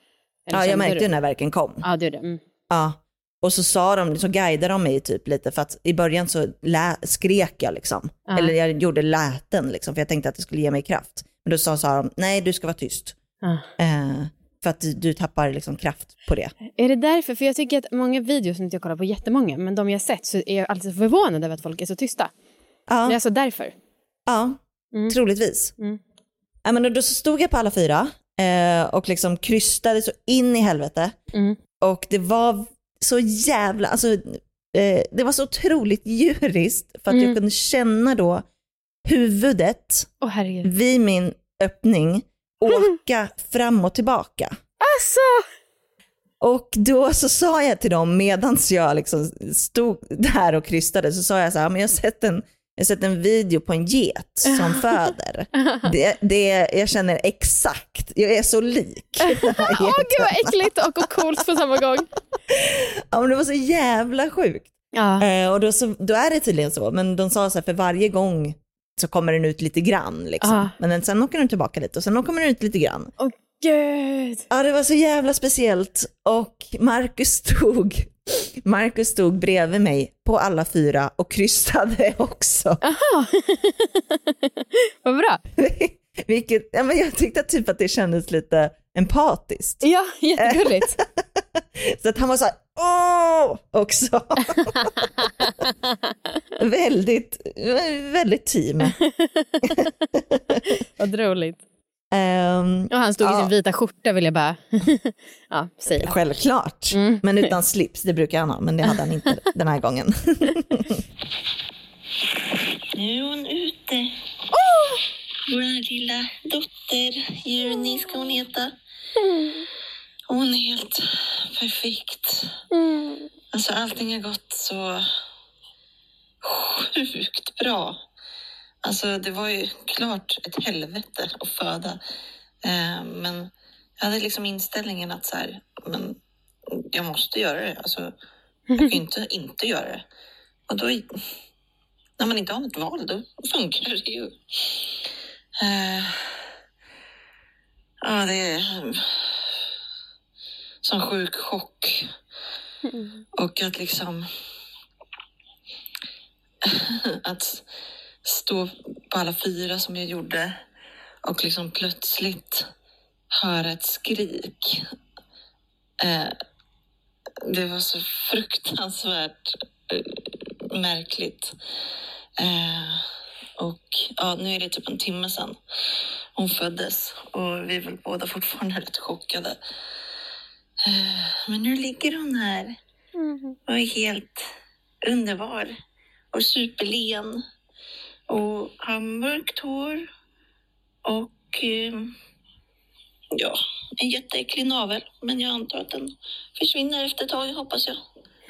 Ja, jag märkte du? när verken kom. Ja, du det. Mm. Ja. Och så sa de, så guidade de mig typ lite för att i början så lä- skrek jag liksom. Ja. Eller jag gjorde läten liksom för jag tänkte att det skulle ge mig kraft. Men då sa, sa de, nej du ska vara tyst. Ja. Eh, för att du, tappar liksom kraft på det. Är det därför? För jag tycker att många videos, som inte jag kollar på jättemånga, men de jag sett så är jag alltid förvånad över att folk är så tysta. Det är Ja, alltså därför. ja Mm. troligtvis. Mm. Ja, men då, stod jag på alla fyra eh, och liksom krystade så in i helvete. Mm. Och det var så jävla, alltså eh, det var så otroligt djuriskt för att Mm. jag kunde känna då huvudet herregud. vid min öppning åka fram och tillbaka. Alltså! Och då så sa jag till dem medan jag liksom stod där och krystade så sa jag så här, men jag har sett en, jag har sett en video på en get som föder. Det, det, jag känner exakt, jag är så lik. Åh geten. gud vad äckligt och, och coolt på samma gång. Ja, men det var så jävla sjukt. Ja. Eh, och då, så, då är det tydligen så, men de sa så här, för varje gång så kommer den ut lite grann. Liksom. Ja. Men sen åker den tillbaka lite och sen kommer den ut lite grann. Åh gud. Ja, det var så jävla speciellt. Och Marcus stod, Marcus stod bredvid mig på alla fyra och kryssade också. Jaha. vad bra. Vilket, ja, men jag tyckte typ att det kändes lite empatiskt. Ja, jättegulligt. Så att han var så här, åh, också. väldigt, väldigt team. vad roligt. Ehm, Och han stod i Ja. sin vita skjorta vill jag bara ja, säga. självklart, Mm. men utan slips, det brukar han ha, men det hade han inte den här gången. Nu är hon ute. Vår lilla dotter, Juni ska hon heta. Hon är helt perfekt. Alltså allting har gått så sjukt bra. Alltså det var ju klart ett helvete att föda. Eh, men jag hade liksom inställningen att så här, men jag måste göra det. Alltså, jag kan ju inte inte göra det. Och då, när man inte har något val, då funkar det ju. Eh, ja, det är sån sjuk chock. Och att liksom... att stå på alla fyra som jag gjorde och liksom plötsligt höra ett skrik. Eh, det var så fruktansvärt eh, märkligt. Eh, och ja, nu är det typ en timme sedan hon föddes och vi är väl båda fortfarande rätt chockade. Eh, men nu ligger hon här och är helt underbar och superlen och har mörkt hår och eh, ja, en jätteäcklig navel. Men jag antar att den försvinner efter ett tag, hoppas jag.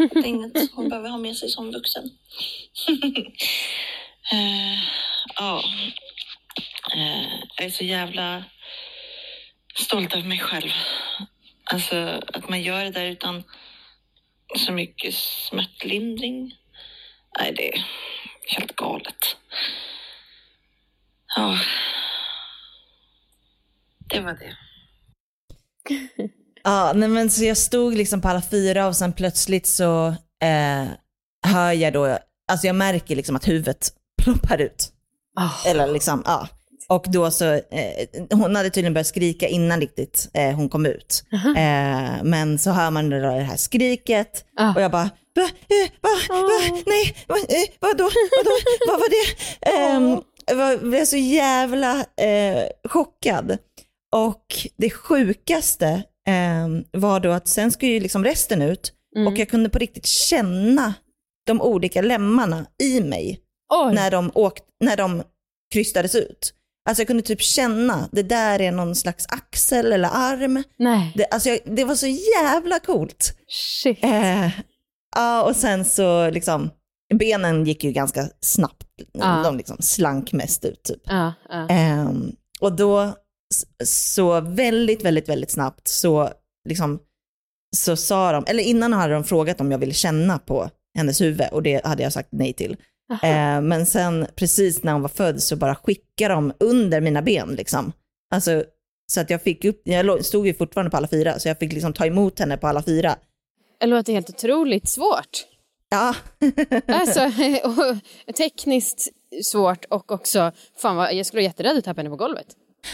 Att det är inget hon behöver ha med sig som vuxen. Eh, Ja. Eh, jag är så jävla stolt över mig själv. Alltså att man gör det där utan så mycket smärtlindring. Nej, det är helt galet. Ja. Det var det. Ja, nej men så jag stod liksom på alla fyra och sen plötsligt så eh, hör jag då, alltså jag märker liksom att huvudet ploppar ut. Oh. Eller liksom, ja. Och då så, eh, hon hade tydligen börjat skrika innan riktigt eh, hon kom ut. Eh, men så hör man det, där- det här skriket Ah. och jag bara, va, eh, va, va, nej, va, eh, vadå, vadå, vad var det? Um, jag blev så jävla eh, chockad. Och det sjukaste eh, var då att sen skulle ju liksom resten ut Mm. och jag kunde på riktigt känna de olika lemmarna i mig Oj. när de, åkt, när de krystades ut. Alltså jag kunde typ känna, det där är någon slags axel eller arm. Nej. Det, alltså jag, det var så jävla coolt. Shit. Eh, ja, och sen så liksom, benen gick ju ganska snabbt. Ja. De liksom slank mest ut typ. Ja, ja. Ehm, och då så väldigt, väldigt, väldigt snabbt så liksom så sa de, eller innan hade de frågat om jag ville känna på hennes huvud och det hade jag sagt nej till. Ehm, men sen precis när hon var född så bara skickade de under mina ben liksom. Alltså så att jag fick upp, jag stod ju fortfarande på alla fyra så jag fick liksom ta emot henne på alla fyra. Det låter helt otroligt svårt. Ja, Alltså, tekniskt svårt och också, fan vad, jag skulle vara jätterädd att tappa henne på golvet.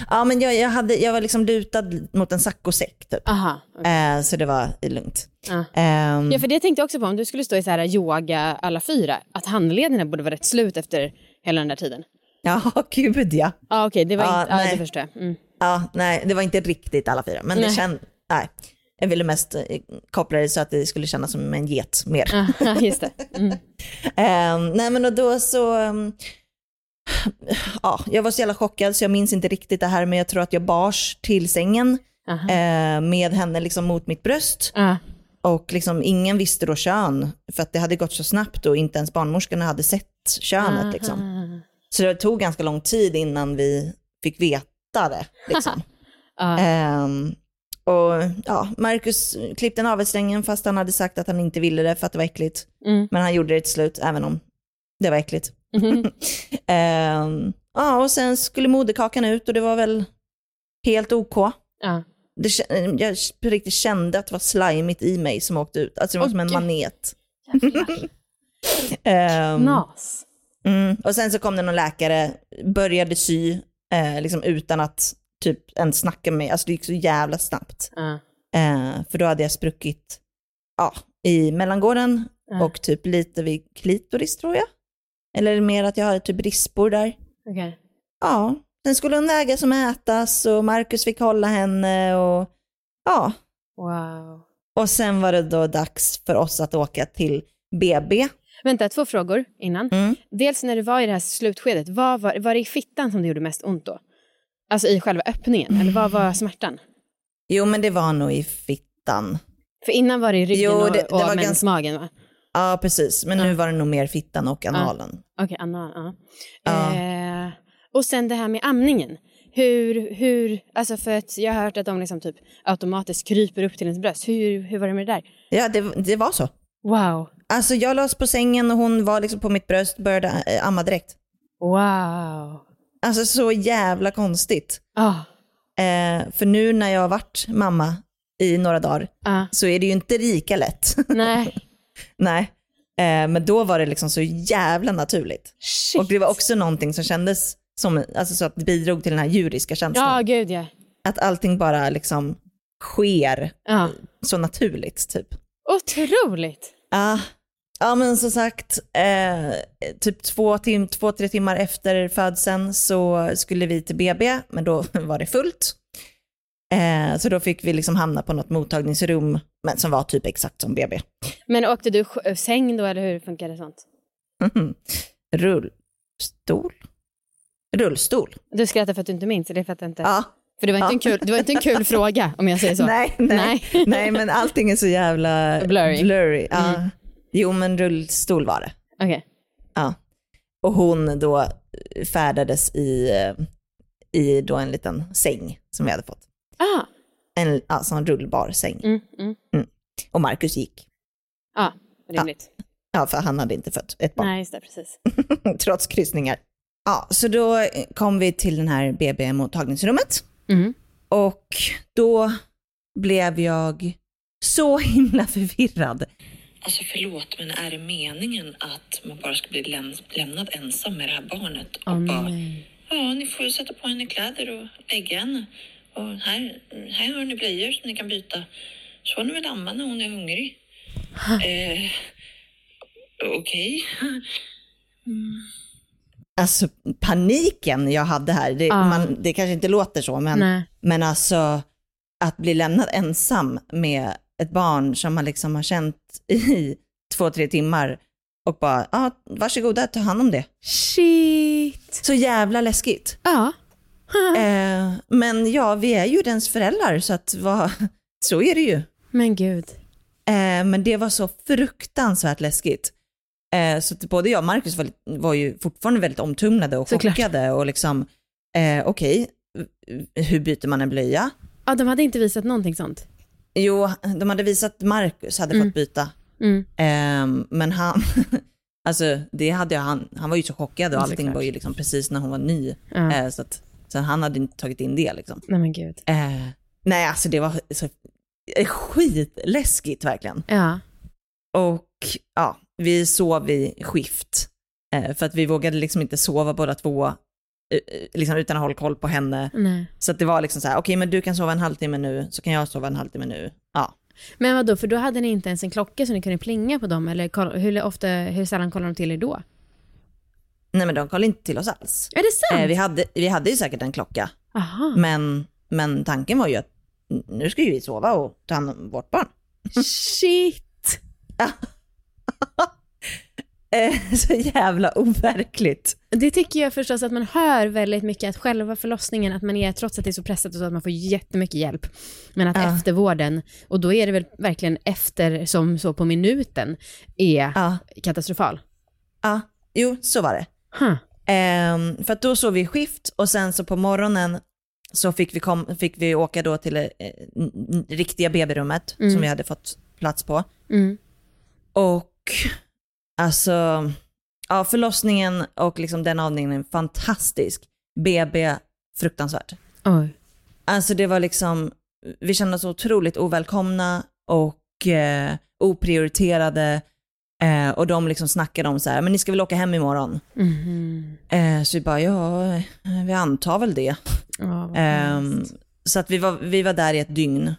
Ja men jag, jag, hade, jag var liksom lutad mot en saccosäck typ. Aha. okej. Ehm, så det var lugnt. Ja. Ehm, Ja, för det tänkte jag också på, om du skulle stå i så här yoga alla fyra, att handlederna borde vara rätt slut efter hela den där tiden. Ja, gud ja. Ja, okej, det var Ja, inte, ja, nej. det förstår jag. Mm. Ja, nej, det var inte riktigt alla fyra, men det Nej. känd, nej. Jag ville mest eh, koppla det så att det skulle kännas som en get mer. Ja, just det. Mm. Ehm, nej men och då så, ehm, ja, jag var så jävla chockad så jag minns inte riktigt det här men jag tror att jag bars till sängen Aha. eh, med henne liksom mot mitt bröst. Ja. Och liksom ingen visste då kön för att det hade gått så snabbt och inte ens barnmorskorna hade sett könet liksom. Aha. Så det tog ganska lång tid innan vi fick veta det. Liksom. Ehm, och ja, Marcus klippte navelsträngen fast han hade sagt att han inte ville det för att det var äckligt. Mm. Men han gjorde det till slut även om det var äckligt. Mhm. Ehm, ja, och sen skulle moderkakan ut och det var väl helt OK. Ja. Det, kä- jag på riktigt kände att det var slimigt i mig som åkte ut. Alltså det var Åh, som en gud. manet. Ehm, Nas. Mm. Och sen så kom det någon läkare, började sy, eh, liksom utan att typ ens snacka med mig. Alltså det gick så jävla snabbt. Ja. Eh, för då hade jag spruckit ja, i mellangården Ja. och typ lite vid klitoris tror jag. Eller mer att jag hade typ rispor där. Okej. Ja, sen skulle hon vägas och mätas och Marcus fick hålla henne och ja. Wow. Och sen var det då dags för oss att åka till BB. Vänta, två frågor innan. Mm. Dels när du var i det här slutskedet, vad var, var det i fittan som det gjorde mest ont då? Alltså i själva öppningen, eller vad var smärtan? Jo men det var nog i fittan. För innan var det i ryggen Jo, och, det- det och var mensmagen va? Ja precis, men nu Ja. var det nog mer fittan och analen. Okej, Anna. Ja. Ja. Eh, och sen det här med amningen. Hur, hur, alltså för att jag har hört att de liksom typ automatiskt kryper upp till ens bröst. Hur, hur var det med det där? Ja, det, det var så. Wow. Alltså jag lades på sängen och hon var liksom på mitt bröst och började eh, amma direkt. Wow. Alltså så jävla konstigt. Ah, Eh, för nu när jag har varit mamma i några dagar ah, så är det ju inte lika lätt. nej. Nej. Eh, men då var det liksom så jävla naturligt. Shit. Och det var också någonting som kändes som, alltså så att det bidrog till den här djuriska känslan. Ja, gud ja. Att allting bara liksom sker ja. så naturligt typ. Otroligt. Ja, ja men som sagt, eh, typ två, tim två, tre timmar efter födseln så skulle vi till BB, men då var det fullt. Eh, så då fick vi liksom hamna på något mottagningsrum, men som var typ exakt som BB. Men åkte du sj- säng då eller hur funkade sånt? Rullstol? Rullstol? Du skrattar för att du inte minns, det för att du inte... Ja. För det var inte, en kul, det var inte en kul fråga om jag säger så. Nej, nej, nej. men allting är så jävla Blurry. Ja. Mm. Jo, men rullstol var det. Okej. Ja. Och hon då färdades i, eh, i då en liten säng som vi hade fått. Ah. En alltså en rullbar säng. Mm, mm. Och Marcus gick. Ja, rimligt. Ja, för han hade inte fött ett barn, Nej, just det, precis. trots kryssningar. Ja, så då kom vi till den här BB-mottagningsrummet. Mm. Och då blev jag så himla förvirrad. Alltså förlåt, men är det meningen att man bara ska bli läm- lämnad ensam med det här barnet? Och Åh, bara, nej. ja, ni får sätta på henne kläder och lägga henne. Och här, här har ni blöjor som ni kan byta. Så får ni väl amma när hon är hungrig. eh, Okej. Alltså paniken jag hade här, det, Ja. man, det kanske inte låter så, men, Nej. men alltså att bli lämnad ensam med ett barn som man liksom har känt i två, tre timmar och bara, ja, varsågoda, ta hand om det. Shit. Så jävla läskigt. Ja. Eh, men ja, vi är ju dens föräldrar så att vad, så är det ju. Men gud. Eh, men det var så fruktansvärt läskigt. Eh, så att både jag och Marcus var, var ju fortfarande väldigt omtumlade och Såklart. chockade och liksom, eh, okej, hur byter man en blöja? Ja, de hade inte visat någonting sånt. Jo, de hade visat Marcus hade Mm. fått byta. Mm. Eh, men han, alltså det hade jag, han, han var ju så chockad och allting var ju liksom precis när hon var ny. Ja. Eh, så att så han hade inte tagit in det liksom. Nej men gud. Eh, nej, alltså det var så skitläskigt verkligen. Ja. Och ja, vi sov i skift. Eh, för att vi vågade liksom inte sova båda två eh, eh, liksom utan att hålla koll på henne. Nej. Så att det var liksom så här, okej men du kan sova en halvtimme nu, så kan jag sova en halvtimme nu. Ja. Men vadå, för då hade ni inte ens en klocka så ni kunde plinga på dem eller hur, ofta, hur sällan kollar de till er då? Nej men de kollade inte till oss alls. Är det sant? Eh, vi, hade, vi hade ju säkert en klocka, Aha. men, men tanken var ju att nu ska ju vi sova och ta hand om vårt barn. Shit. Eh, så jävla overkligt. Det tycker jag förstås att man hör väldigt mycket, att själva förlossningen, att man är, trots att det är så pressat och så, att man får jättemycket hjälp. Men att Ja. eftervården, och då är det väl verkligen efter, som så på minuten, är Ja, katastrofal. ja, jo så var det. Huh. Ehm, för att då sov vi skift och sen så på morgonen så fick vi, kom, fick vi åka då till eh, riktiga BB-rummet Mm. som vi hade fått plats på. Mm. Och alltså, ja förlossningen och liksom den avdelningen, fantastisk. BB, fruktansvärt. Oj. Alltså det var liksom, vi kände oss otroligt ovälkomna och eh, oprioriterade. Eh, och de liksom snackade om så här, men ni ska väl åka hem imorgon? Mhm. Eh, så vi bara, ja, eh, vi antar väl det. Ehm, hemskt. så att vi var, vi var där i ett dygn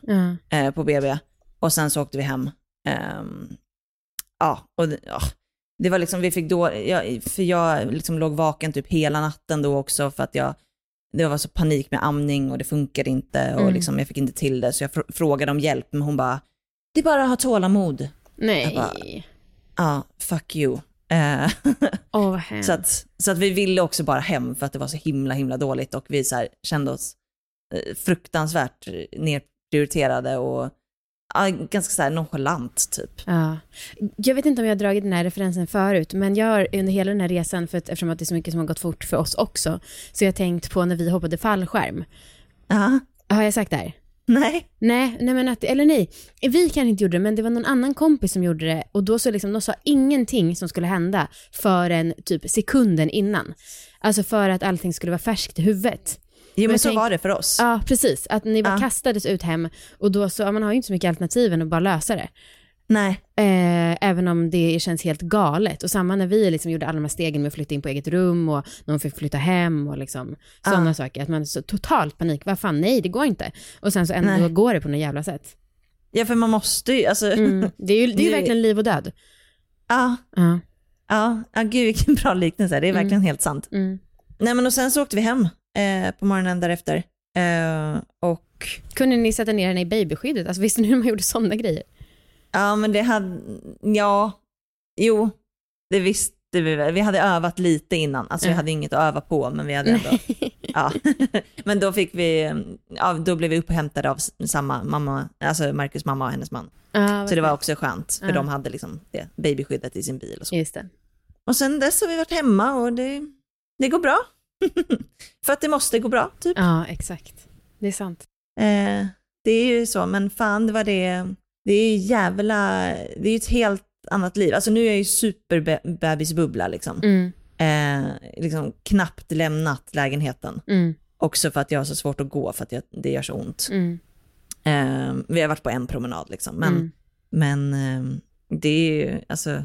eh, på BB och sen så åkte vi hem. Ehm, ja, och det, ja, det var liksom, vi fick då, jag, för jag liksom låg vaken typ hela natten då också för att jag, det var så panik med amning och det funkade inte och Mm. liksom jag fick inte till det så jag fr- frågade om hjälp men hon bara, det är bara att ha tålamod. Nej. Ja, fuck you. Hemskt. Så att, så att vi ville också bara hem för att det var så himla himla dåligt och vi så här kände oss eh, fruktansvärt nedprioriterade och ja, ganska så här nonchalant typ. Ja. Jag vet inte om jag har dragit den här referensen förut, men jag har under hela den här resan, för att, eftersom att det är så mycket som har gått fort för oss också, så jag har tänkt på när vi hoppade fallskärm. Ja, Har jag sagt det här? Nej. Nej, nej men att, eller nej, vi kan inte gjorde det, men det var någon annan kompis som gjorde det och då så liksom, de sa ingenting som skulle hända förrän typ sekunden innan. Alltså för att allting skulle vara färskt i huvudet. Jo men Men så tänk- var det för oss. Ja, precis. Att ni bara Ja. kastades ut hem och då så, ja, man har ju inte så mycket alternativ än att bara lösa det. Nej. Eh, även om det känns helt galet. Och samma när vi liksom gjorde alla de här stegen med att flytta in på eget rum och någon fick flytta hem och liksom sådana Ja. saker. Att man så totalt panik. Vad fan, nej det går inte. Och sen så ändå Nej. går det på något jävla sätt. Ja för man måste ju, alltså, Mm. Det är ju det är ju verkligen liv och död. ja, Ja. ja, ja gud vilken bra liknelse, det är verkligen helt sant. Mm. Nej men och sen så åkte vi hem eh, på morgonen därefter. Eh, och Kunde ni sätta ner henne i babyskyddet? Alltså visste ni hur man gjorde sådana grejer? Ja men det hade, ja, jo, det visste vi väl. Vi hade övat lite innan, alltså vi Ja. hade inget att öva på men vi hade ändå Ja, men då fick vi, ja, då blev vi upphämtade av samma mamma, alltså Marcus mamma och hennes man. Vad Så det var också skönt, för Ja. de hade liksom det babyskyddet i sin bil och så. Just det. Och sen dess har vi varit hemma och det, det går bra. för att det måste gå bra, typ. Ja, exakt. Det är sant. Eh, det är ju så, men fan det var det, det är ju jävla, det är ju ett helt annat liv. Alltså nu är jag ju superbebisbubbla liksom. Mm. Eh, liksom knappt lämnat lägenheten. Mm. Också för att jag har så svårt att gå för att jag, det gör så ont. Mm. Eh, vi har varit på en promenad liksom, men, Mm. men eh, det är ju, alltså,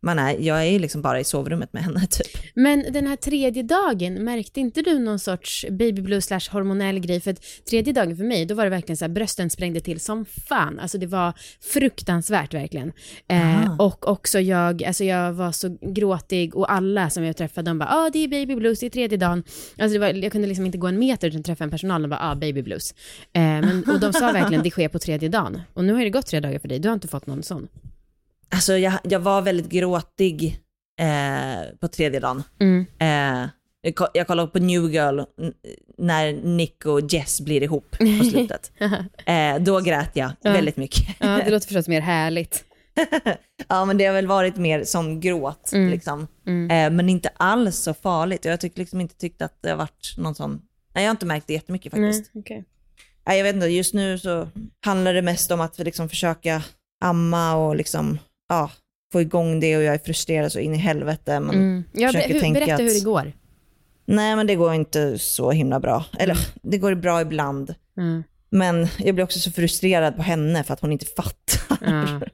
man är, jag är ju liksom bara i sovrummet med henne typ. Men den här tredje dagen, märkte inte du någon sorts baby blue slash hormonell grej? För tredje dagen för mig, då var det verkligen så här, brösten sprängde till som fan. Alltså det var fruktansvärt verkligen. Eh, och också jag, alltså jag var så gråtig och alla som jag träffade, de bara, ja ah, det är baby blues, det är tredje dagen. Alltså var, jag kunde liksom inte gå en meter utan träffa en personal och bara, ah baby blues. Eh, men, och de sa verkligen, det sker på tredje dagen. Och nu har det gått tre dagar för dig, du har inte fått någon sån. Alltså jag, jag var väldigt gråtig eh, på tredje dagen. Mm. Eh, jag ko- jag kollade på New Girl när Nick och Jess blir ihop på slutet. eh, då grät jag Ja. väldigt mycket. Ja, det låter förstås mer härligt. ja men det har väl varit mer som gråt Mm. liksom. Mm. Eh, men inte alls så farligt. Jag tycker liksom inte tyckt att det har varit någon sån, nej jag har inte märkt det jättemycket faktiskt. Nej, okej. Nej, jag vet inte, just nu så handlar det mest om att liksom försöka amma och liksom, ja, få igång det och jag är frustrerad så in i helvete. Men Mm. Ja, be, försöker hur, tänka berätta att- hur det går. nej men det går inte så himla bra. Eller det går bra ibland. Mm. Men jag blir också så frustrerad på henne för att hon inte fattar. Ja.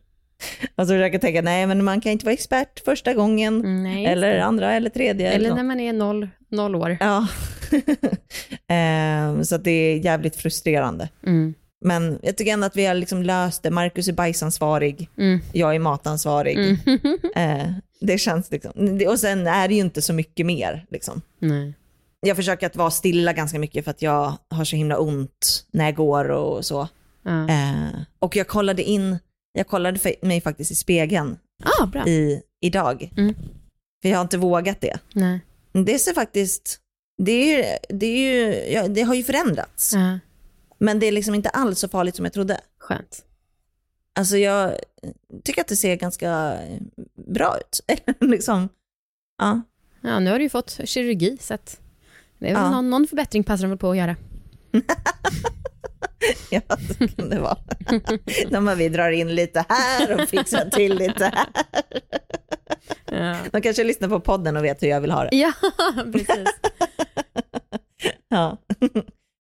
Och så försöker jag tänka, nej men man kan inte vara expert första gången. Mm, Nej, eller andra eller tredje. Eller något. när man är noll, noll år. Ja. Ehm, så det är jävligt frustrerande. Mm. Men jag tycker ändå att vi har liksom löst det. Marcus är bajsansvarig, Mm. jag är matansvarig. Mm. Eh, det känns liksom, och sen är det ju inte så mycket mer. Liksom. Nej. Jag försöker att vara stilla ganska mycket för att jag har så himla ont när jag går och så. Ja. Eh, och jag kollade in, jag kollade mig faktiskt i spegeln Ah, i, idag. Mm. För jag har inte vågat det. Nej. Det ser faktiskt, det, är, det, är ju, ja, det har ju förändrats. Ja. Men det är liksom inte alls så farligt som jag trodde. Skönt. Alltså jag tycker att det ser ganska bra ut. liksom. Ja. Ja, nu har du ju fått kirurgi så att det är väl Ja. någon, någon förbättring passar de väl på att göra. ja, så kan det vara. När man vi drar in lite här och fixar till lite här. Ja, De kanske lyssnar på podden och vet hur jag vill ha det. ja precis. Ja.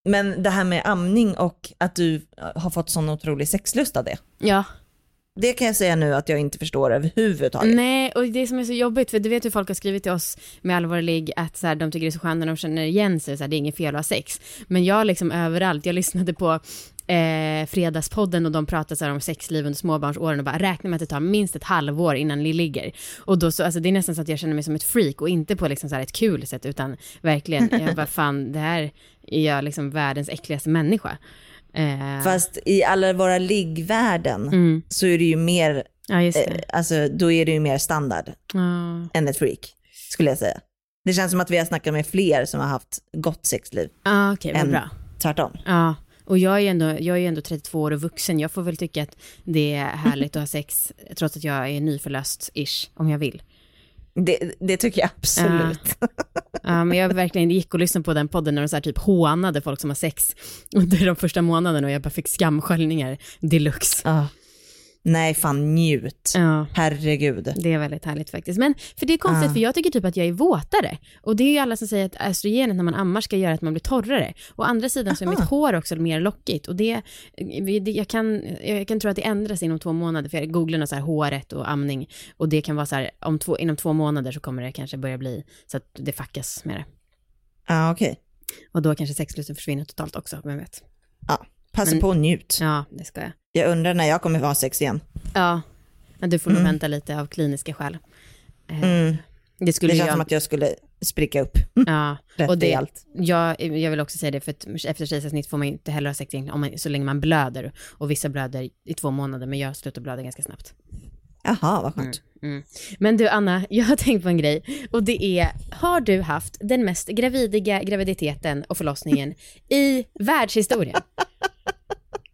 Men det här med amning och att du har fått sån otrolig sexlust av det. Ja. Det kan jag säga nu att jag inte förstår överhuvudtaget. Nej, och det som är så jobbigt, för du vet hur folk har skrivit till oss med allvarlig att så här, de tycker det är så skönt när de känner igen sig, så här, det är inget fel att ha sex. Men jag liksom överallt, jag lyssnade på eh, Fredagspodden och de pratade så om sexliv under småbarnsåren och bara räkna med att det tar minst ett halvår innan ni ligger. Och då så, alltså det är nästan så att jag känner mig som ett freak och inte på liksom så här ett kul sätt utan verkligen, jag bara fan, det här är jag liksom världens äckligaste människa. Eh, Fast i alla våra liggvärden mm, så är det ju mer, ja, eh, alltså då är det ju mer standard Ja. än ett freak, skulle jag säga. Det känns som att vi har snackat med fler som har haft gott sexliv, Ah, vad En- bra. tvärtom. Ja, och jag är ändå, jag är ändå 32 år och vuxen. Jag får väl tycka att det är härligt att ha sex trots att jag är nyförlöst-ish, om jag vill. Det, det tycker jag absolut. Ja, men jag verkligen gick och lyssnade på den podden när de så här typ hånade folk som har sex under de första månaderna och jag bara fick skamsköljningar deluxe. Ah. Nej, fan njut. Ja. Herregud. Det är väldigt härligt faktiskt. Men för det är konstigt, Ja. för jag tycker typ att jag är våtare. Och det är ju alla som säger att östrogenet när man ammar ska göra att man blir torrare. Å andra sidan så är mitt hår också mer lockigt. Och det, det jag, kan, jag kan tro att det ändras inom två månader, för jag googlar så här håret och amning. Och det kan vara så här, om två, inom två månader så kommer det kanske börja bli så att det fuckas med det. Ja, okej. Och då kanske sexlusten försvinner totalt också, vem vet. Passa Men- på och njut. Ja, det ska jag. Jag undrar när jag kommer ha sex igen. Ja, du får nog Mm. vänta lite av kliniska skäl. Eh, Mm. Det skulle Det känns jag... som att jag skulle spricka upp Ja, rätt och det, jag, jag vill också säga det, för att efter kejsarsnitt får man inte heller ha sex om man, så länge man blöder. Och vissa blöder i två månader, men jag slutar blöda ganska snabbt. Jaha, vad skönt. Mm. Men du Anna, jag har tänkt på en grej. Och det är, har du haft den mest gravidiga graviditeten och förlossningen i världshistorien?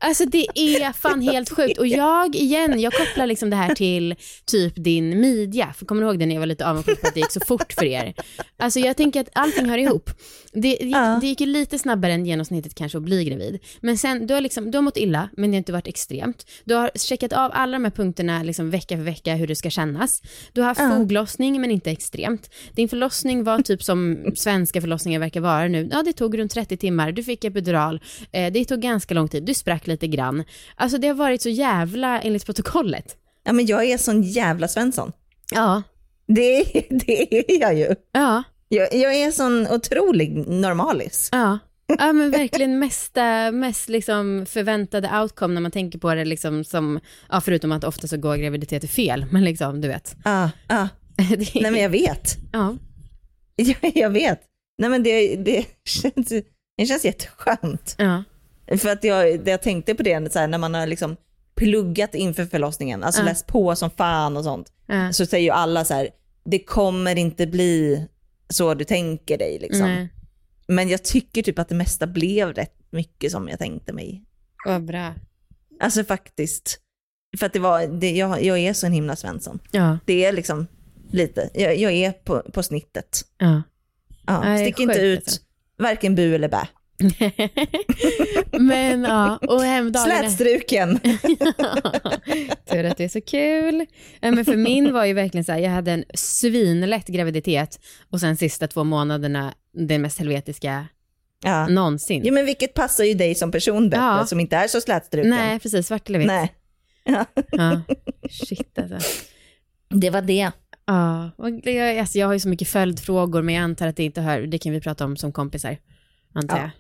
Alltså det är fan helt sjukt. Och jag, igen, jag kopplar liksom det här till typ din midja. För kommer du ihåg det när jag var lite avundsjuk på att det gick så fort för er? Alltså jag tänker att allting hör ihop. Det, gick, Ja. det gick ju lite snabbare än genomsnittet kanske att bli gravid. Men sen, du har, liksom, du har mått illa, men det har inte varit extremt. Du har checkat av alla de här punkterna liksom vecka för vecka hur det ska kännas. Du har haft Ja. foglossning, men inte extremt. Din förlossning var typ som svenska förlossningar verkar vara nu. Ja, det tog runt 30 timmar. Du fick epidural. Eh, det tog ganska lång tid. Du sprack lite grann. Alltså det har varit så jävla enligt protokollet. Ja, men jag är sån jävla Svensson. Ja, Det, det är jag ju. ja, Jag, jag är sån otrolig normalis. ja. Ja men verkligen mesta, mest liksom förväntade outcome när man tänker på det liksom som, ja förutom att ofta så går graviditeter fel, men liksom du vet. Det är- Nej men jag vet. ja. Jag, jag vet. Nej men det, det, känns, det känns jätteskönt. Ja. För att jag, jag tänkte på det så här, när man har liksom pluggat inför förlossningen, alltså Ja. läst på som fan och sånt, Ja. så säger ju alla så här, det kommer inte bli så du tänker dig liksom. Nej. Men jag tycker typ att det mesta blev rätt mycket som jag tänkte mig. Vad bra. Alltså faktiskt. För att det var, det, jag, jag är så en himla Svensson. Ja. Det är liksom lite, jag, jag är på, på snittet. ja. Ja, stick inte ut alltså. varken bu eller bä. men ja, och hemdagarna. Slätstruken. Tur att det är så kul. Ja, men för min var ju verkligen så här, jag hade en svinlätt graviditet och sen sista två månaderna den mest helvetiska Ja. någonsin. Jo men vilket passar ju dig som person bättre, Ja. som inte är så slätstruken. Nej, precis, svart eller vitt. Nej. Ja. Shit alltså. Det var det. Ja, jag, alltså, jag har ju så mycket följdfrågor men jag antar att det inte hör, det kan vi prata om som kompisar. Antar Ja. jag.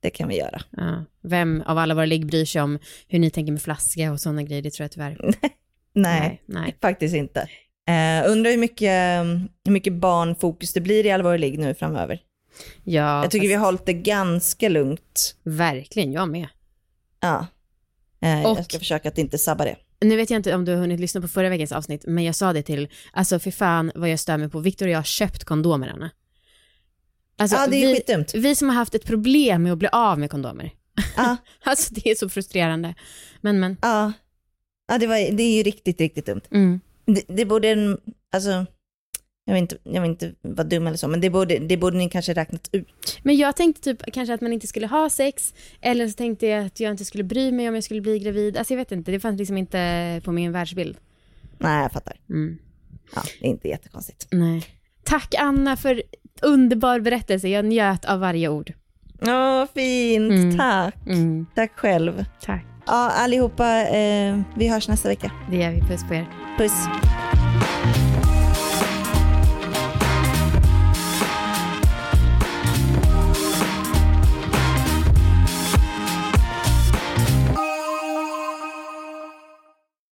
Det kan vi göra. Ja. Vem av alla våra ligg bryr sig om hur ni tänker med flaska och sådana grejer, det tror jag tyvärr. Nej, Nej. faktiskt inte. Eh, undrar hur mycket, hur mycket barnfokus det blir i Allvar ligg nu framöver. Ja, jag tycker vi fast- har hållit det ganska lugnt. Verkligen, jag med. Ja. Eh, Och- Jag ska försöka att inte sabba det. Nu vet jag inte om du har hunnit lyssna på förra veckans avsnitt, men jag sa det till, alltså för fan vad jag stör mig på, Victor och jag har köpt kondomer, Anna. Alltså, ja, det är vi, skitdumt. vi som har haft ett problem med att bli av med kondomer. Ja, Alltså det är så frustrerande. Men men. ja. ja det, var, det är ju riktigt, riktigt dumt. Mm. Det, det borde, alltså, jag vill, inte, jag vill inte vara dum eller så, men det borde, det borde ni kanske räknat ut. Men jag tänkte typ kanske att man inte skulle ha sex, eller så tänkte jag att jag inte skulle bry mig om jag skulle bli gravid. Alltså jag vet inte, det fanns liksom inte på min världsbild. Nej, jag fattar. Mm. Ja, det är inte jättekonstigt. Nej. Tack Anna för underbar berättelse, jag njöt av varje ord. Åh, fint. Mm. Tack. Mm. Tack själv. Tack, Ja, allihopa, eh, vi hörs nästa vecka. det gör vi. Puss på er. Puss.